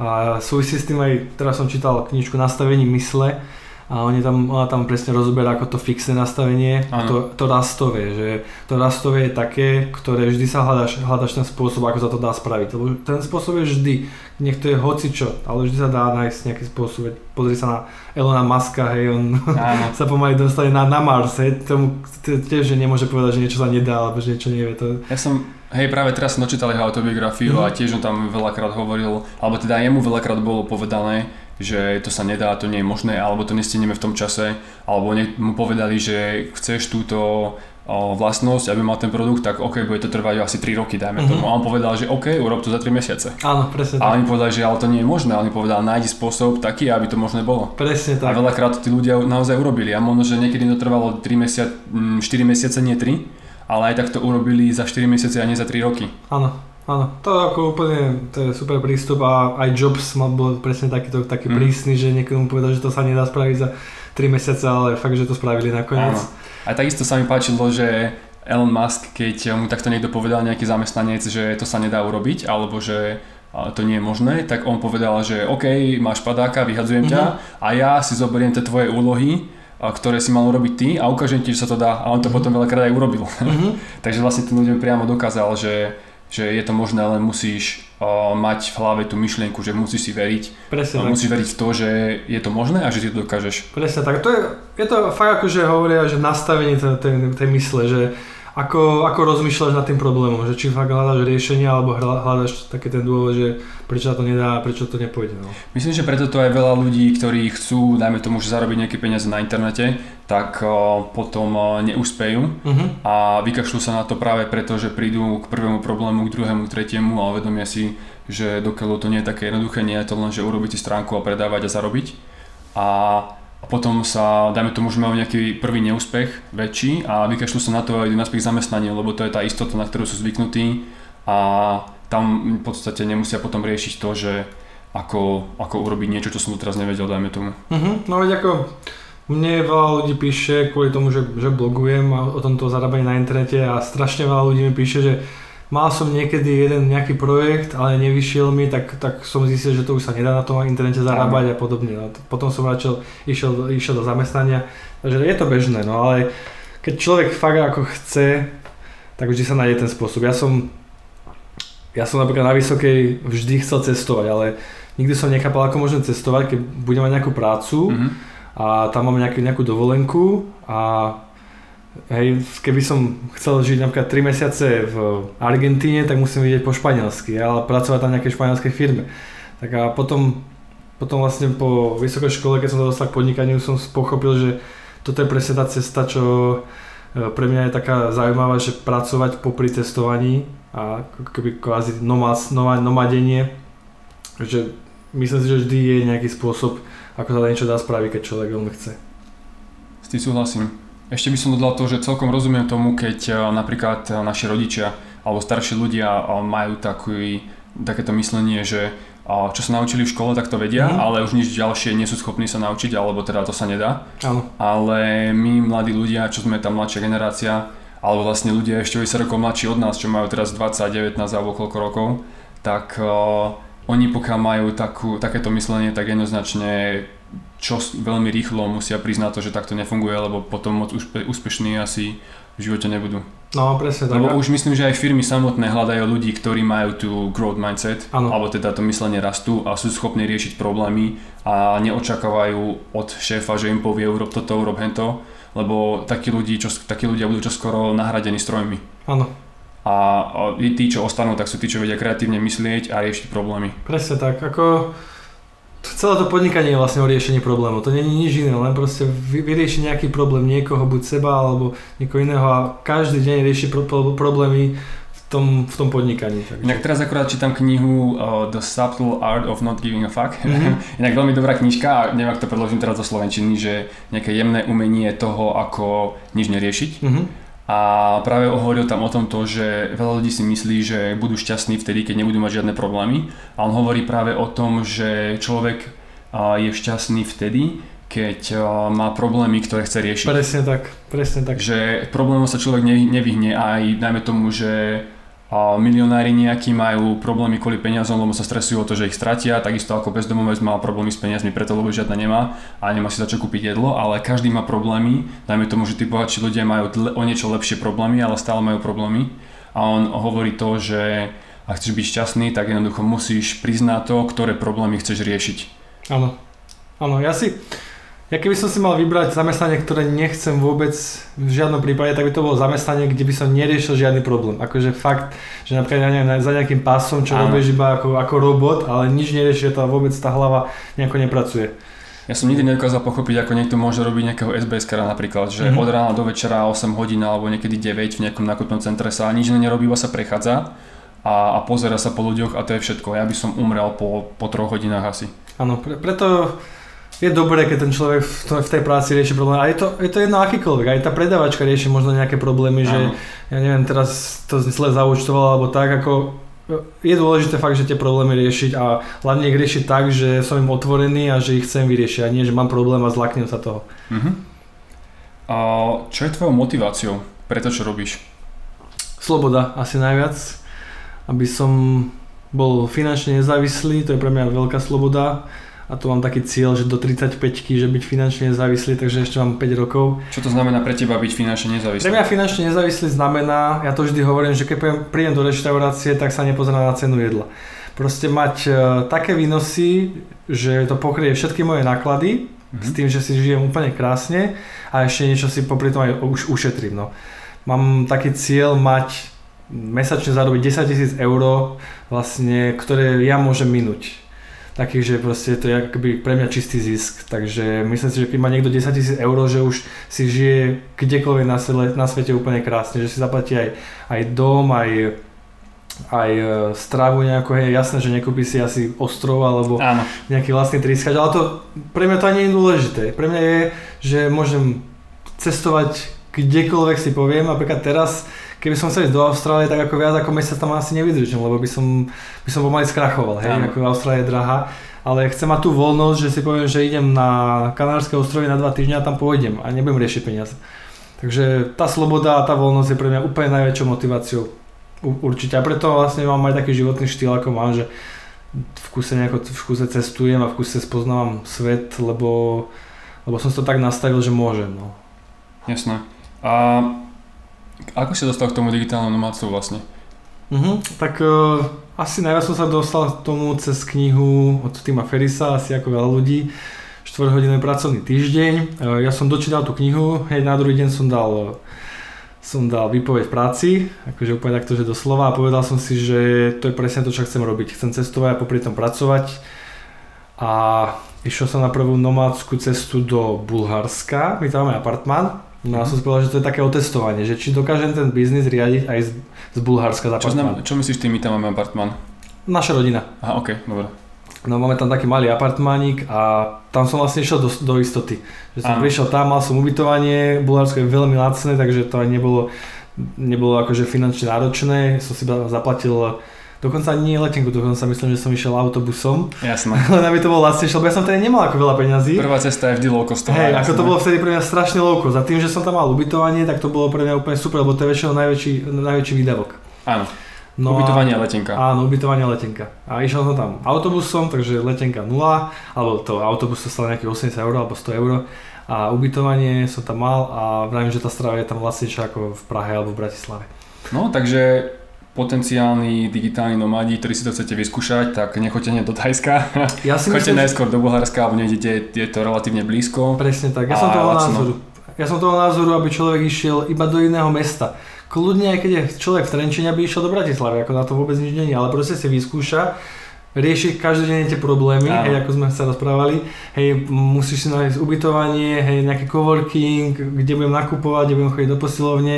S2: A súvisí s tým aj, teraz som čítal knižku Nastavení mysle, a oni tam, ona tam presne rozoberá ako to fixné nastavenie a to, to rastové, že to rastové je také, ktoré vždy sa hľadaš, hľadaš ten spôsob, ako sa to dá spraviť. Lebo ten spôsob je vždy, nech to je hocičo, ale vždy sa dá nájsť nejaký spôsob. Pozri sa na Elona Muska, hej, on sa pomaly dostane na, na Mars, hej, tomu tiež že nemôže povedať, že niečo sa nedá, alebo že niečo nevie. To...
S1: Ja som, hej, práve teraz som dočítal jeho autobiografiu mm-hmm. a tiež on tam veľakrát hovoril, alebo teda jemu veľakrát bolo povedané, že to sa nedá, to nie je možné, alebo to nestihneme v tom čase, alebo mu povedali, že chceš túto vlastnosť, aby mal ten produkt, tak OK, bude to trvať asi 3 roky, dajme mm-hmm. tomu. A on povedal, že OK, urob to za 3 mesiace.
S2: Áno, presne
S1: A oni povedali, že ale to nie je možné. A oni povedali, nájdi spôsob taký, aby to možné bolo.
S2: Presne tak.
S1: A veľakrát tí ľudia naozaj urobili. A možno, že niekedy to trvalo 3 mesiace, 4 mesiace, nie 3, ale aj tak to urobili za 4 mesiace a nie za 3 roky.
S2: Áno. Áno, to ako úplne, to je super prístup a aj Jobs mal bol presne takýto, taký mm. prísny, že niekomu povedal, že to sa nedá spraviť za 3 mesiace, ale fakt, že to spravili nakoniec. Áno.
S1: A takisto sa mi páčilo, že Elon Musk, keď mu takto niekto povedal nejaký zamestnanec, že to sa nedá urobiť, alebo že to nie je možné, tak on povedal, že OK, máš padáka, vyhadzujem mm-hmm. ťa mhm. a ja si zoberiem tie tvoje úlohy, ktoré si mal urobiť ty a ukážem ti, že sa to dá a on to mm-hmm. potom veľakrát aj urobil. Mm-hmm. Takže vlastne tým ľuďom priamo dokázal, že že je to možné, len musíš uh, mať v hlave tú myšlienku, že musíš si veriť. Presne uh, Musíš veriť v to, že je to možné a že si to dokážeš.
S2: Presne tak. To je, je to fakt ako, že hovoria, že nastavenie tej, tej mysle, že ako, ako rozmýšľaš nad tým problémom, že či fakt hľadaš riešenie alebo hľadaš taký ten dôvod, že prečo sa to nedá a prečo to nepôjde. No.
S1: Myslím, že preto to aj veľa ľudí, ktorí chcú, dajme tomu, že zarobiť nejaké peniaze na internete, tak uh, potom uh, neúspejú uh-huh. a vykašľú sa na to práve preto, že prídu k prvému problému, k druhému, k tretiemu a uvedomia si, že dokiaľ to nie je také jednoduché, nie je to len, že urobiť si stránku a predávať a zarobiť. A a potom sa, dajme tomu, že majú nejaký prvý neúspech väčší a vykašľú sa na to a idú naspäť zamestnanie, lebo to je tá istota, na ktorú sú zvyknutí a tam v podstate nemusia potom riešiť to, že ako, ako urobiť niečo, čo som doteraz nevedel, dajme tomu.
S2: Uh-huh. No veď ako mne veľa ľudí píše kvôli tomu, že, že blogujem a o tomto zarábaní na internete a strašne veľa ľudí mi píše, že mal som niekedy jeden nejaký projekt, ale nevyšiel mi, tak, tak som zistil, že to už sa nedá na tom internete zarábať a podobne. No, potom som radšej išiel, išiel do zamestnania, takže je to bežné, no ale keď človek fakt ako chce, tak vždy sa nájde ten spôsob. Ja som, ja som napríklad na Vysokej vždy chcel cestovať, ale nikdy som nechápal, ako môžem cestovať, keď budem mať nejakú prácu mm-hmm. a tam mám nejakú, nejakú dovolenku a Hej, keby som chcel žiť napríklad 3 mesiace v Argentíne, tak musím vidieť po španielsky, ale pracovať v nejakej španielskej firme. Tak a potom, potom vlastne po vysokej škole, keď som sa dostal k podnikaniu, som pochopil, že toto je presne tá cesta, čo e, pre mňa je taká zaujímavá, že pracovať popri testovaní a keby kvázi nomad, nomad, nomadenie, že myslím si, že vždy je nejaký spôsob, ako sa niečo dá spraviť, keď človek veľmi chce.
S1: S tým súhlasím. Ešte by som dodal to, že celkom rozumiem tomu, keď e, napríklad e, naši rodičia alebo starší ľudia e, majú taký, takéto myslenie, že čo sa naučili v škole, tak to vedia, mm-hmm. ale už nič ďalšie nie sú schopní sa naučiť, alebo teda to sa nedá.
S2: Áno.
S1: Ale my, mladí ľudia, čo sme tam mladšia generácia, alebo vlastne ľudia ešte 10 rokov mladší od nás, čo majú teraz 20, 19 alebo koľko rokov, tak uh, oni pokiaľ majú takú, takéto myslenie, tak jednoznačne čo veľmi rýchlo musia priznať to, že takto nefunguje, lebo potom moc úspešní asi v živote nebudú.
S2: No, presne tak.
S1: Lebo už myslím, že aj firmy samotné hľadajú ľudí, ktorí majú tú growth mindset,
S2: Áno.
S1: alebo teda to myslenie rastu a sú schopní riešiť problémy a neočakávajú od šéfa, že im povie urob toto, urob hento, lebo takí, ľudí, čo, takí ľudia budú čoskoro nahradení strojmi.
S2: Áno.
S1: A, a tí, čo ostanú, tak sú tí, čo vedia kreatívne myslieť a riešiť problémy.
S2: Presne tak, ako celé to podnikanie je vlastne o riešení problémov. To nie je nič iné, len proste vyriešiť nejaký problém niekoho, buď seba alebo niekoho iného a každý deň rieši pro, pro, problémy v tom, v tom podnikaní.
S1: Takže. Inak teraz akurát čítam knihu uh, The Subtle Art of Not Giving a Fuck. Mm-hmm. Inak veľmi dobrá knižka a neviem, ak to predložím teraz do Slovenčiny, že nejaké jemné umenie toho, ako nič neriešiť. Mm-hmm a práve hovoril tam o tom to, že veľa ľudí si myslí, že budú šťastní vtedy, keď nebudú mať žiadne problémy. A on hovorí práve o tom, že človek je šťastný vtedy, keď má problémy, ktoré chce riešiť.
S2: Presne tak, presne tak.
S1: Že problémom sa človek nevyhne aj najmä tomu, že a milionári nejakí majú problémy kvôli peniazom, lebo sa stresujú o to, že ich stratia, takisto ako bezdomovec má problémy s peniazmi, preto lebo žiadna nemá a nemá si za čo kúpiť jedlo, ale každý má problémy, dajme tomu, že tí bohatší ľudia majú o niečo lepšie problémy, ale stále majú problémy. A on hovorí to, že ak chceš byť šťastný, tak jednoducho musíš priznať to, ktoré problémy chceš riešiť.
S2: Áno, áno, ja si, ja keby som si mal vybrať zamestnanie, ktoré nechcem vôbec v žiadnom prípade, tak by to bolo zamestnanie, kde by som neriešil žiadny problém. Akože fakt, že napríklad ja neviem, za nejakým pásom, čo Áno. robíš iba ako, ako robot, ale nič nerieši, tá vôbec tá hlava nejako nepracuje.
S1: Ja som nikdy nedokázal pochopiť, ako niekto môže robiť nejakého SBS kara napríklad, že mm-hmm. od rána do večera 8 hodín alebo niekedy 9 v nejakom nákupnom centre sa nič nerobí, iba sa prechádza a, a pozera sa po ľuďoch a to je všetko. Ja by som umrel po, po troch hodinách asi.
S2: Áno, pre, preto je dobré, keď ten človek v, to, v tej práci rieši problémy. A je to, je to jedno akýkoľvek. Aj tá predavačka rieši možno nejaké problémy, že ja neviem, teraz to zle zaučtovala alebo tak, ako je dôležité fakt, že tie problémy riešiť a hlavne ich riešiť tak, že som im otvorený a že ich chcem vyriešiť a nie, že mám problém a zlaknem sa toho. Uh-huh.
S1: A čo je tvojou motiváciou pre to, čo robíš?
S2: Sloboda asi najviac, aby som bol finančne nezávislý, to je pre mňa veľká sloboda a tu mám taký cieľ, že do 35 že byť finančne nezávislý, takže ešte mám 5 rokov.
S1: Čo to znamená pre teba byť finančne nezávislý?
S2: Pre mňa finančne nezávislý znamená, ja to vždy hovorím, že keď prídem do reštaurácie, tak sa nepozerám na cenu jedla. Proste mať uh, také výnosy, že to pokrie všetky moje náklady, mm-hmm. s tým, že si žijem úplne krásne a ešte niečo si popri tom aj už ušetrím. No. Mám taký cieľ mať mesačne zarobiť 10 tisíc eur, vlastne, ktoré ja môžem minúť taký, že proste to je akoby pre mňa čistý zisk. Takže myslím si, že keď má niekto 10 tisíc eur, že už si žije kdekoľvek na, svete, na svete úplne krásne, že si zaplatí aj, aj dom, aj, aj e, stravu nejako, je jasné, že nekúpi si asi ostrov alebo Áno. nejaký vlastný trískač, ale to pre mňa to ani nie je dôležité. Pre mňa je, že môžem cestovať kdekoľvek si poviem, napríklad teraz keby som chcel ísť do Austrálie, tak ako viac ako mesiac tam asi nevydržím, lebo by som, by som pomaly skrachoval, hej, Áno. ako Austrália je drahá. Ale chcem mať tú voľnosť, že si poviem, že idem na Kanárske ostrovy na dva týždňa a tam pôjdem a nebudem riešiť peniaze. Takže tá sloboda a tá voľnosť je pre mňa úplne najväčšou motiváciou. Určite. A preto vlastne mám aj taký životný štýl, ako mám, že v kuse, nejako, v kuse cestujem a v kuse spoznávam svet, lebo, lebo som to tak nastavil, že môžem. No.
S1: Jasné. A ako si dostal k tomu digitálnemu nomádstvu vlastne?
S2: Uh-huh, tak uh, asi najviac som sa dostal k tomu cez knihu od Tima Ferisa, asi ako veľa ľudí. 4-hodinový pracovný týždeň. Uh, ja som dočítal tú knihu, hej na druhý deň som dal som dal výpoveď v práci, akože úplne takto, že doslova a povedal som si, že to je presne to, čo chcem robiť. Chcem cestovať a popri tom pracovať a išiel som na prvú nomádskú cestu do Bulharska, my tam máme apartmán No a som si povedal, že to je také otestovanie, že či dokážem ten biznis riadiť aj z, z Bulharska za
S1: čo, znam, čo myslíš tým, my tam máme apartmán?
S2: Naša rodina.
S1: Aha, ok, dobre.
S2: No máme tam taký malý apartmánik a tam som vlastne išiel do, do istoty. Že som Aha. prišiel tam, mal som ubytovanie, Bulharsko je veľmi lacné, takže to aj nebolo, nebolo akože finančne náročné. Som si zaplatil Dokonca nie letenku, dokonca myslím, že som išiel autobusom.
S1: Jasné.
S2: Len aby to bolo lacnejšie, lebo ja som tedy nemal ako veľa peňazí.
S1: Prvá cesta je vždy low cost.
S2: Hej, ako to bolo vtedy pre mňa strašne low cost. A tým, že som tam mal ubytovanie, tak to bolo pre mňa úplne super, lebo to je väčšinou najväčší, najväčší výdavok.
S1: Áno. No ubytovanie a letenka.
S2: Áno, ubytovanie letenka. A išiel som tam autobusom, takže letenka 0, alebo to autobus sa stal nejakých 80 eur alebo 100 eur. A ubytovanie som tam mal a vravím, že tá strava je tam vlastnejšia ako v Prahe alebo v Bratislave.
S1: No, takže potenciálni digitálni nomádi, ktorí si to chcete vyskúšať, tak nechoďte hneď do Thajska. Ja si Choďte najskôr do Bulharska, alebo niekde, je to relatívne blízko.
S2: Presne tak, ja som toho názoru. Ja som toho názoru, aby človek išiel iba do iného mesta kľudne aj keď je človek v Trenčine, aby išiel do Bratislavy, ako na to vôbec nič není, ale proste si vyskúša, rieši každodenne tie problémy, Áno. hej, ako sme sa rozprávali, hej, musíš si nájsť ubytovanie, hej, nejaký coworking, kde budem nakupovať, kde budem chodiť do posilovne.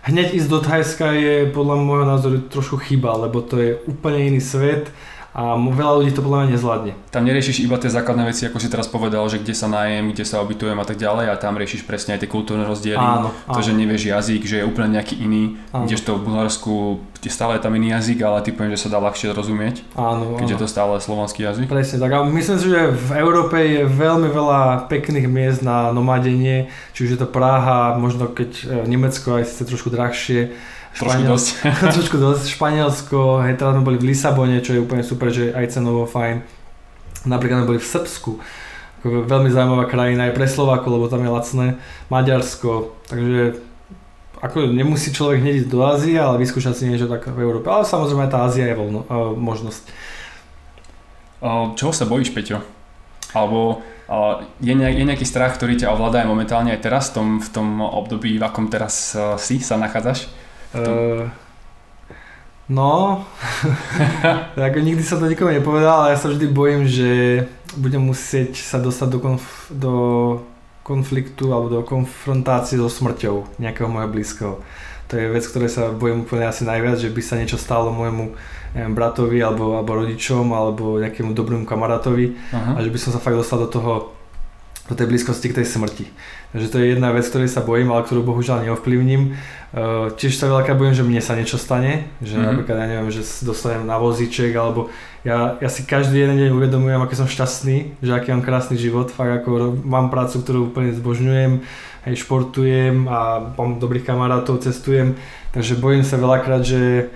S2: Hneď ísť do Thajska je podľa môjho názoru trošku chyba, lebo to je úplne iný svet a veľa ľudí to podľa mňa nezvládne.
S1: Tam neriešiš iba tie základné veci, ako si teraz povedal, že kde sa najem, kde sa obytujem a tak ďalej a tam riešiš presne aj tie kultúrne rozdiely. Áno, áno. To, že nevieš jazyk, že je úplne nejaký iný, kdežto v Bulharsku stále je tam iný jazyk, ale ty poviem, že sa dá ľahšie rozumieť, áno, keď áno. je to stále slovanský jazyk.
S2: Presne tak a myslím si, že v Európe je veľmi veľa pekných miest na nomadenie, či už je to Praha, možno keď e, Nemecko aj síce trošku drahšie,
S1: Trošku dosť.
S2: trošku dosť. Španielsko, hej, teraz sme boli v Lisabone, čo je úplne super, že aj cenovo fajn. Napríklad sme boli v Srbsku, ako veľmi zaujímavá krajina aj pre Slovákov, lebo tam je lacné. Maďarsko, takže ako nemusí človek hneď ísť do Ázie, ale vyskúšať si niečo tak v Európe. Ale samozrejme tá Ázia je voľno, uh, možnosť.
S1: Uh, čoho sa bojíš, Peťo? Alebo uh, je, nejak, je nejaký strach, ktorý ťa ovláda aj momentálne aj teraz, v tom, v tom období, v akom teraz uh, si, sa nachádzaš? Uh,
S2: no, ako nikdy som to nikomu nepovedal, ale ja sa vždy bojím, že budem musieť sa dostať do, konf- do konfliktu alebo do konfrontácie so smrťou nejakého môjho blízkeho. To je vec, ktoré sa bojím úplne asi najviac, že by sa niečo stalo môjmu neviem, bratovi alebo, alebo rodičom alebo nejakému dobrému kamarátovi uh-huh. a že by som sa fakt dostal do toho do tej blízkosti k tej smrti. Takže to je jedna vec, ktorej sa bojím, ale ktorú bohužiaľ neovplyvním. Uh, tiež sa veľká bojím, že mne sa niečo stane, že mm-hmm. napríklad ja neviem, že dostanem na vozíček, alebo ja, ja si každý jeden deň uvedomujem, aký som šťastný, že aký mám krásny život, fakt ako mám prácu, ktorú úplne zbožňujem, hej, športujem a mám dobrých kamarátov, cestujem, takže bojím sa veľakrát, že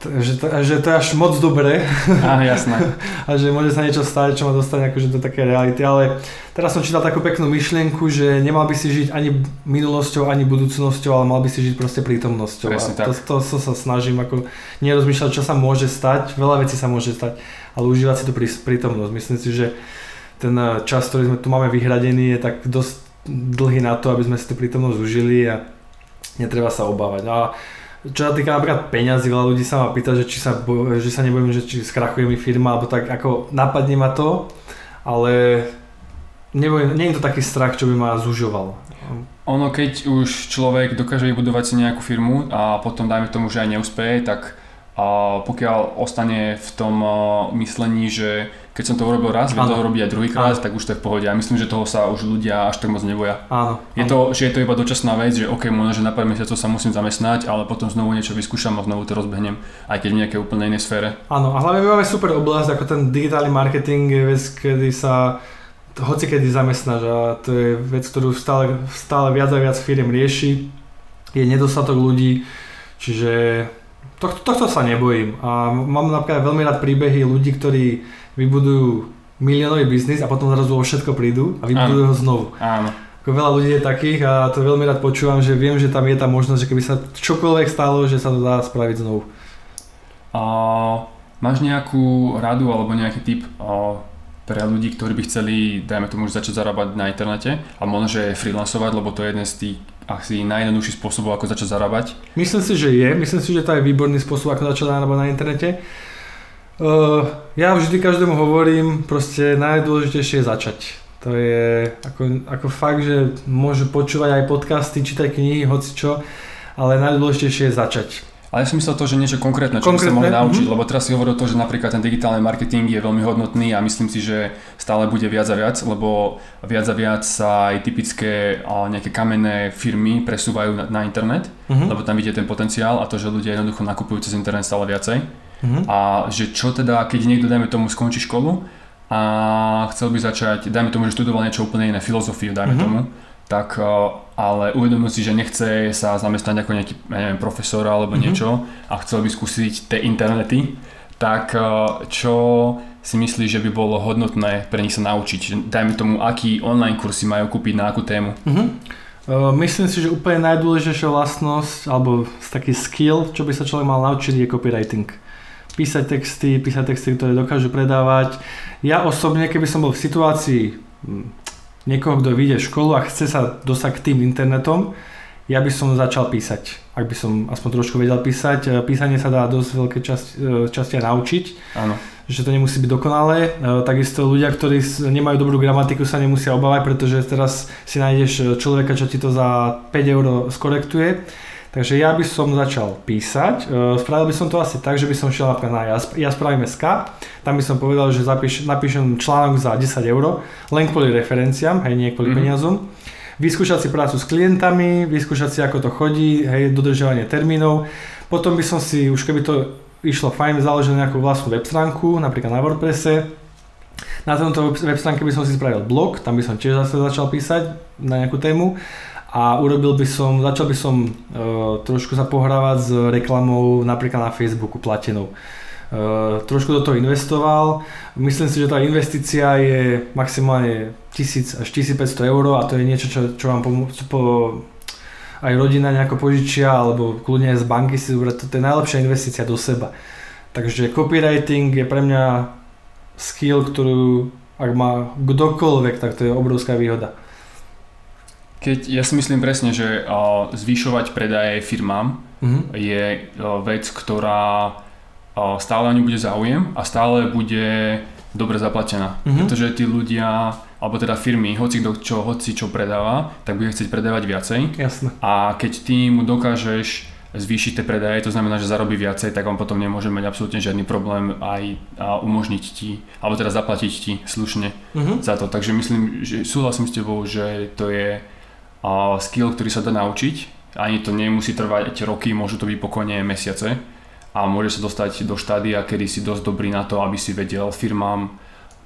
S2: že to, že to je až moc dobré.
S1: Áno, jasné.
S2: a že môže sa niečo stať, čo ma dostane akože do také reality, ale teraz som čítal takú peknú myšlienku, že nemal by si žiť ani minulosťou, ani budúcnosťou, ale mal by si žiť proste prítomnosťou.
S1: Presne
S2: a to, to, to, sa snažím ako nerozmýšľať, čo sa môže stať, veľa vecí sa môže stať, ale užívať si tú prítomnosť. Myslím si, že ten eh, čas, ktorý sme tu máme vyhradený, je tak dosť dlhý na to, aby sme si tú prítomnosť užili a netreba sa obávať. A čo sa týka napríklad peňazí, veľa ľudí sa ma pýta, že či sa, že sa nebojím, že či skrachuje mi firma, alebo tak ako napadne ma to, ale nebojím, nie je to taký strach, čo by ma zužoval.
S1: Ono, keď už človek dokáže vybudovať si nejakú firmu a potom dajme tomu, že aj neúspeje, tak a pokiaľ ostane v tom myslení, že keď som to urobil raz, viem to robiť aj druhýkrát, tak už to je v pohode. A myslím, že toho sa už ľudia až tak moc neboja.
S2: Áno.
S1: Je to, že je to iba dočasná vec, že OK, možno, že na pár mesiacov sa musím zamestnať, ale potom znovu niečo vyskúšam a znovu to rozbehnem, aj keď v nejakej úplne inej sfére.
S2: Áno, a hlavne my máme super oblasť, ako ten digitálny marketing je vec, kedy sa hoci kedy zamestnáš a to je vec, ktorú stále, stále viac a viac firiem rieši. Je nedostatok ľudí, čiže tohto, tohto sa nebojím. A mám napríklad veľmi rád príbehy ľudí, ktorí vybudujú miliónový biznis a potom zrazu o všetko prídu a vybudujú ho znovu.
S1: Áno.
S2: Ako veľa ľudí je takých a to veľmi rád počúvam, že viem, že tam je tá možnosť, že keby sa čokoľvek stalo, že sa to dá spraviť znovu.
S1: A máš nejakú radu alebo nejaký tip a, pre ľudí, ktorí by chceli, dajme tomu, začať zarábať na internete a možno, že freelancovať, lebo to je jeden z tých asi najjednoduchší spôsob, ako začať zarábať?
S2: Myslím si, že je. Myslím si, že to je výborný spôsob, ako začať zarábať na internete. Uh, ja vždy každému hovorím, proste najdôležitejšie je začať. To je ako, ako fakt, že môže počúvať aj podcasty, čítať knihy, hoci čo, ale najdôležitejšie je začať.
S1: Ale ja som myslel to, že niečo konkrétne, čo konkrétne? by sa mohli naučiť, mm-hmm. lebo teraz si hovoril to, že napríklad ten digitálny marketing je veľmi hodnotný a myslím si, že stále bude viac a viac, lebo viac a viac sa aj typické nejaké kamenné firmy presúvajú na, na internet, mm-hmm. lebo tam vidie ten potenciál a to, že ľudia jednoducho nakupujú cez internet stále viacej. Mm-hmm. A že čo teda, keď niekto, dajme tomu, skončí školu a chcel by začať, dajme tomu, že študoval niečo úplne iné, filozofiu, dajme mm-hmm. tomu, tak ale uvedomil si, že nechce sa zamestnať ako nejaký neviem, profesor alebo mm-hmm. niečo a chcel by skúsiť tie internety, tak čo si myslíš, že by bolo hodnotné pre nich sa naučiť? Dajme tomu, aký online kursy majú kúpiť na akú tému?
S2: Mm-hmm. Myslím si, že úplne najdôležitejšia vlastnosť alebo taký skill, čo by sa človek mal naučiť je copywriting písať texty, písať texty, ktoré dokážu predávať. Ja osobne, keby som bol v situácii hm, niekoho, kto vyjde školu a chce sa dostať k tým internetom, ja by som začal písať, ak by som aspoň trošku vedel písať. E, písanie sa dá dosť veľké časti, e, časti naučiť,
S1: Áno.
S2: že to nemusí byť dokonalé. E, takisto ľudia, ktorí nemajú dobrú gramatiku, sa nemusia obávať, pretože teraz si nájdeš človeka, čo ti to za 5 eur skorektuje Takže ja by som začal písať. E, spravil by som to asi tak, že by som šiel napríklad na ja, ja spravím SK, tam by som povedal, že zapíš, napíšem článok za 10 eur, len kvôli referenciám, hej, nie kvôli mm-hmm. peniazom. Vyskúšať si prácu s klientami, vyskúšať si ako to chodí, hej, dodržiavanie termínov. Potom by som si, už keby to išlo fajn, založil nejakú vlastnú web stránku, napríklad na WordPresse. Na tomto web stránke by som si spravil blog, tam by som tiež zase začal písať na nejakú tému a urobil by som, začal by som uh, trošku sa pohrávať s reklamou napríklad na Facebooku platenou. Uh, trošku do toho investoval. Myslím si, že tá investícia je maximálne 1000 až 1500 eur a to je niečo, čo, čo vám pomôže po, aj rodina nejako požičia alebo kľudne aj z banky si zobrať. To je najlepšia investícia do seba. Takže copywriting je pre mňa skill, ktorú ak má kdokoľvek, tak to je obrovská výhoda.
S1: Keď ja si myslím presne, že uh, zvyšovať predaje firmám mm-hmm. je uh, vec, ktorá uh, stále o ňu bude záujem a stále bude dobre zaplatená. Mm-hmm. Pretože tí ľudia, alebo teda firmy, hoci kto čo, hoci čo predáva, tak bude chcieť predávať viacej.
S2: Jasne.
S1: A keď ty mu dokážeš zvýšiť tie predaje, to znamená, že zarobí viacej, tak on potom nemôže mať absolútne žiadny problém aj umožniť ti, alebo teda zaplatiť ti slušne mm-hmm. za to. Takže myslím, že súhlasím s tebou, že to je skill, ktorý sa dá naučiť. Ani to nemusí trvať roky, môžu to byť pokojne mesiace a môže sa dostať do štádia, kedy si dosť dobrý na to, aby si vedel firmám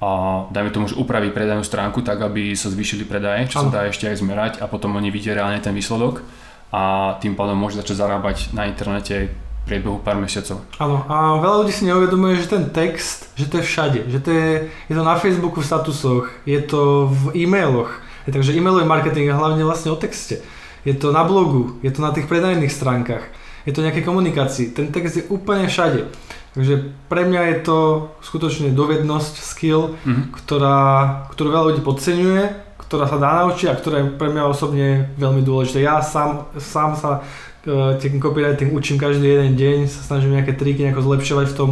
S1: a dajme tomu, že upraviť predajnú stránku tak, aby sa zvýšili predaje, čo ano. sa dá ešte aj zmerať a potom oni vidia reálne ten výsledok a tým pádom môže začať zarábať na internete priebehu pár mesiacov.
S2: Áno, a veľa ľudí si neuvedomuje, že ten text, že to je všade, že to je, je to na Facebooku v statusoch, je to v e-mailoch, Takže e-mailový marketing je hlavne vlastne o texte. Je to na blogu, je to na tých predajných stránkach, je to nejaké komunikácii. Ten text je úplne všade. Takže pre mňa je to skutočne dovednosť, skill, mm-hmm. ktorá, ktorú veľa ľudí podceňuje, ktorá sa dá naučiť a ktorá je pre mňa osobne veľmi dôležité. Ja sám, sám sa uh, ten copywriting učím každý jeden deň, sa snažím nejaké triky nejako zlepšovať v tom.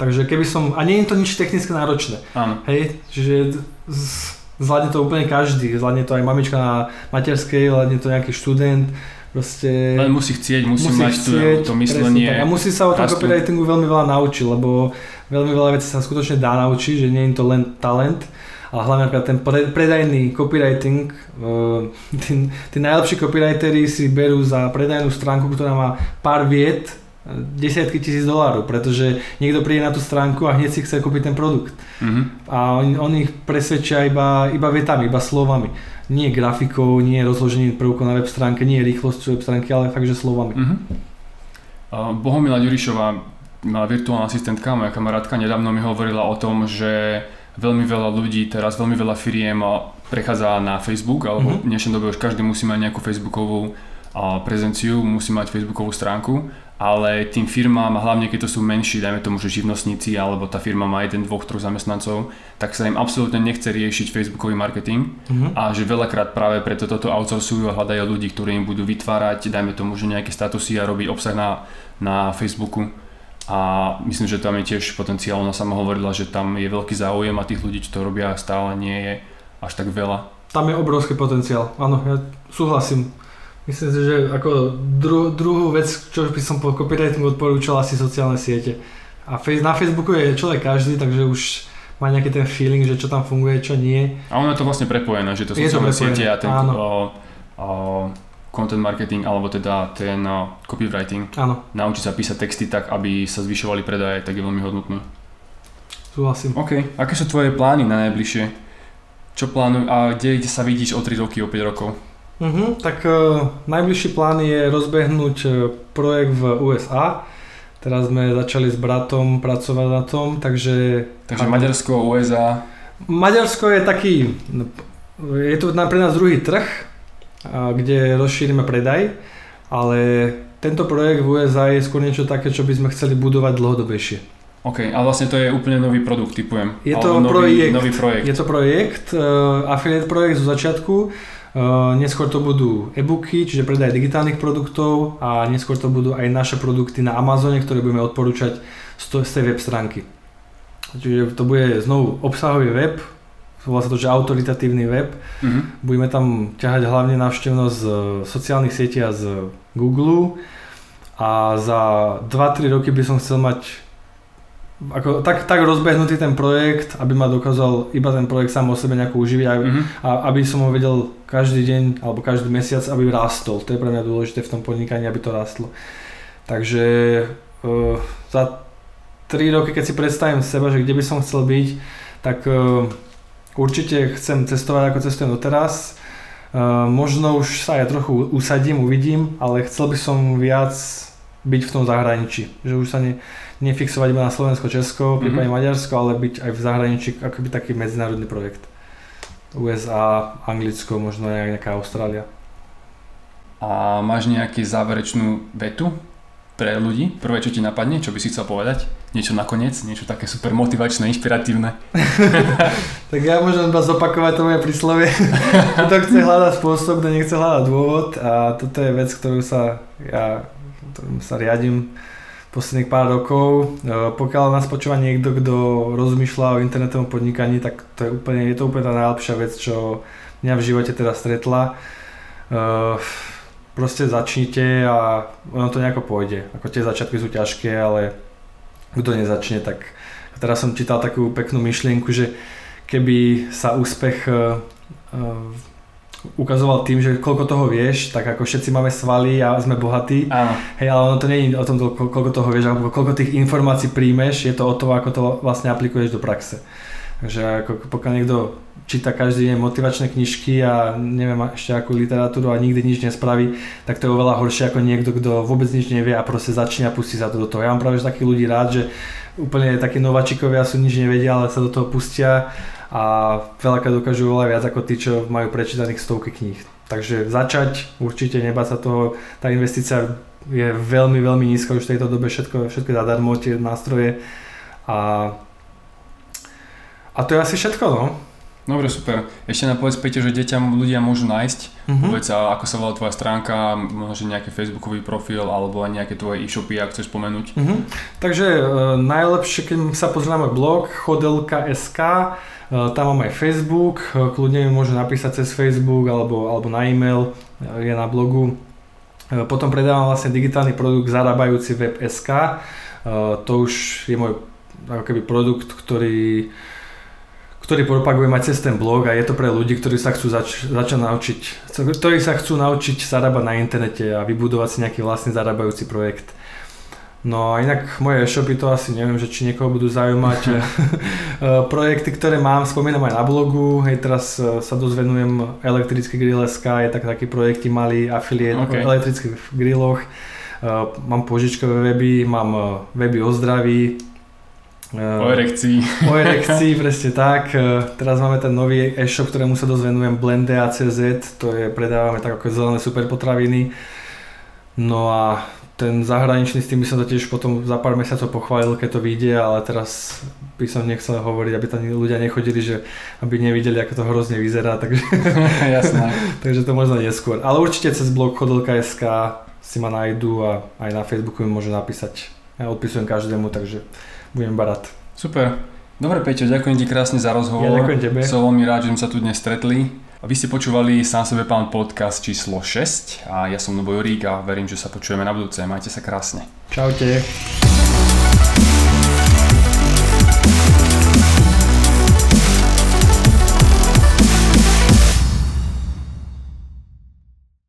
S2: Takže keby som, a nie je to nič technicky náročné.
S1: Áno.
S2: Hej, čiže z, zvládne to úplne každý, zvládne to aj mamička na materskej, zvládne to nejaký študent, proste...
S1: Len musí chcieť, musí, musí mať chcieť, to, to myslenie.
S2: A musí sa o tom copywritingu veľmi veľa naučiť, lebo veľmi veľa vecí sa skutočne dá naučiť, že nie je to len talent, ale hlavne napríklad ten predajný copywriting, tí, tí najlepší copywriteri si berú za predajnú stránku, ktorá má pár viet, desiatky tisíc dolárov, pretože niekto príde na tú stránku a hneď si chce kúpiť ten produkt. Mm-hmm. A oni, oni ich presvedčia iba, iba vetami, iba slovami. Nie grafikou, nie rozložením prvkov na web stránke, nie rýchlosťou web stránky, ale fakt, že slovami. Mm-hmm.
S1: Bohumila Ďurišová, moja virtuálna asistentka, moja kamarátka, nedávno mi hovorila o tom, že veľmi veľa ľudí, teraz veľmi veľa firiem prechádza na Facebook, alebo mm-hmm. v dnešnej dobe už každý musí mať nejakú facebookovú prezenciu, musí mať facebookovú stránku ale tým firmám, hlavne keď to sú menší, dajme tomu, že živnostníci alebo tá firma má jeden, dvoch, troch zamestnancov, tak sa im absolútne nechce riešiť facebookový marketing uh-huh. a že veľakrát práve preto toto outsourcujú a hľadajú ľudí, ktorí im budú vytvárať, dajme tomu, že nejaké statusy a robiť obsah na, na Facebooku. A myslím, že tam je tiež potenciál, ona sama hovorila, že tam je veľký záujem a tých ľudí, čo to robia, stále nie je až tak veľa.
S2: Tam je obrovský potenciál, áno, ja súhlasím. Myslím si, že ako dru, druhú vec, čo by som po copywritingu odporúčal, asi sociálne siete. A face, na Facebooku je človek každý, takže už má nejaký ten feeling, že čo tam funguje, čo nie.
S1: A ono je to vlastne prepojené, že to sociálne siete a ten o, o, content marketing, alebo teda ten o, copywriting.
S2: Áno.
S1: Naučiť sa písať texty tak, aby sa zvyšovali predaje, tak je veľmi hodnotné.
S2: Súhlasím.
S1: OK. Aké sú tvoje plány na najbližšie? Čo plánuj a kde, kde sa vidíš o 3 roky, o 5 rokov?
S2: Uh-huh, tak uh, najbližší plán je rozbehnúť uh, projekt v USA. Teraz sme začali s bratom pracovať na tom, takže...
S1: Takže Maďarsko, USA...
S2: Maďarsko je taký... Je to pre nás druhý trh, uh, kde rozšírime predaj, ale tento projekt v USA je skôr niečo také, čo by sme chceli budovať dlhodobejšie.
S1: OK, ale vlastne to je úplne nový produkt, typujem.
S2: Je to
S1: nový,
S2: projekt,
S1: nový projekt.
S2: Je to projekt, uh, affiliate projekt zo začiatku. Uh, neskôr to budú e-booky, čiže predaj digitálnych produktov a neskôr to budú aj naše produkty na Amazone, ktoré budeme odporúčať z, tej web stránky. Čiže to bude znovu obsahový web, volá sa to, že autoritatívny web. Uh-huh. Budeme tam ťahať hlavne návštevnosť z sociálnych sietí a z Google a za 2-3 roky by som chcel mať ako, tak, tak rozbehnutý ten projekt, aby ma dokázal iba ten projekt sám o sebe nejako uživiť a, mm-hmm. a aby som ho vedel každý deň alebo každý mesiac, aby rástol. To je pre mňa dôležité v tom podnikaní, aby to rástlo. Takže uh, za 3 roky, keď si predstavím seba, že kde by som chcel byť, tak uh, určite chcem cestovať ako cestujem doteraz. Uh, možno už sa ja trochu usadím, uvidím, ale chcel by som viac byť v tom zahraničí. Že už sa ne, nefixovať iba na Slovensko, Česko, mm-hmm. prípadne Maďarsko, ale byť aj v zahraničí akoby taký medzinárodný projekt. USA, Anglicko, možno aj nejaká Austrália.
S1: A máš nejakú záverečnú vetu pre ľudí? Prvé, čo ti napadne, čo by si chcel povedať? Niečo nakoniec? Niečo také super motivačné, inšpiratívne?
S2: tak ja môžem iba zopakovať to moje príslovie. kto chce hľadať spôsob, kto nechce hľadať dôvod a toto je vec, ktorú sa ja sa riadím posledných pár rokov. E, pokiaľ nás počúva niekto, kto rozmýšľa o internetovom podnikaní, tak to je úplne, je to úplne tá najlepšia vec, čo mňa v živote teda stretla. E, proste začnite a ono to nejako pôjde. Ako tie začiatky sú ťažké, ale kto nezačne, tak teraz som čítal takú peknú myšlienku, že keby sa úspech e, ukazoval tým, že koľko toho vieš, tak ako všetci máme svaly a sme bohatí.
S1: Áno.
S2: Hej, ale ono to nie je o tom, koľko toho vieš, alebo koľko tých informácií príjmeš, je to o tom, ako to vlastne aplikuješ do praxe. Takže ako pokiaľ niekto číta každý deň motivačné knižky a neviem ešte akú literatúru a nikdy nič nespraví, tak to je oveľa horšie ako niekto, kto vôbec nič nevie a proste začne a pustí sa to do toho. Ja mám práve takých ľudí rád, že úplne takí nováčikovia sú nič nevedia, ale sa do toho pustia a veľakrát dokážu oveľa viac ako tí, čo majú prečítaných stovky kníh. Takže začať, určite nebáť sa toho, tá investícia je veľmi, veľmi nízka už v tejto dobe, všetko, všetko zadarmo, tie nástroje a, a to je asi všetko, no.
S1: Dobre, super. Ešte nám povedz, Peťo, že deťam ľudia môžu nájsť. Uh-huh. Povedz, ako sa volá tvoja stránka, možno nejaký facebookový profil alebo aj nejaké tvoje e-shopy, ak chceš spomenúť.
S2: Uh-huh. Takže e, najlepšie, keď sa pozrieme blog chodelka.sk, Eh, tam mám aj Facebook, eh, kľudne mi môže napísať cez Facebook alebo, alebo na e-mail, eh, je na blogu. Potom predávam vlastne digitálny produkt zarábajúci web.sk. To už je môj ako keby produkt, ktorý, ktorý propagujem aj cez ten blog a je to pre ľudí, ktorí sa chcú zač- začať naučiť, ktorí sa chcú naučiť zarábať na internete a vybudovať si nejaký vlastný zarábajúci projekt. No a inak moje e-shopy to asi neviem, že či niekoho budú zaujímať. Eh, projekty, ktoré mám, spomínam aj na blogu, hej teraz eh, sa dozvenujem elektrický grill SK, je tak taký projekty malý afiliét okay. o elektrických grilloch. Eh, mám požičkové weby, mám weby o zdraví,
S1: o erekcii.
S2: O erekcii, presne tak. Teraz máme ten nový e-shop, ktorému sa dozvenujem Blende.cz, to je, predávame tak ako zelené superpotraviny. No a ten zahraničný s tým by som to tiež potom za pár mesiacov pochválil, keď to vyjde, ale teraz by som nechcel hovoriť, aby tam ľudia nechodili, že aby nevideli, ako to hrozne vyzerá, takže,
S1: Jasné.
S2: takže to možno neskôr. Ale určite cez blog chodolka.sk si ma nájdu a aj na Facebooku mi môžu napísať. Ja odpisujem každému, takže budem barať.
S1: Super. Dobre Peťo, ďakujem ti krásne za rozhovor.
S2: Ja ďakujem tebe.
S1: Som veľmi rád, že sme sa tu dnes stretli. A vy ste počúvali sám sebe pán podcast číslo 6 a ja som Nobo Jurík a verím, že sa počujeme na budúce. Majte sa krásne.
S2: Čaute.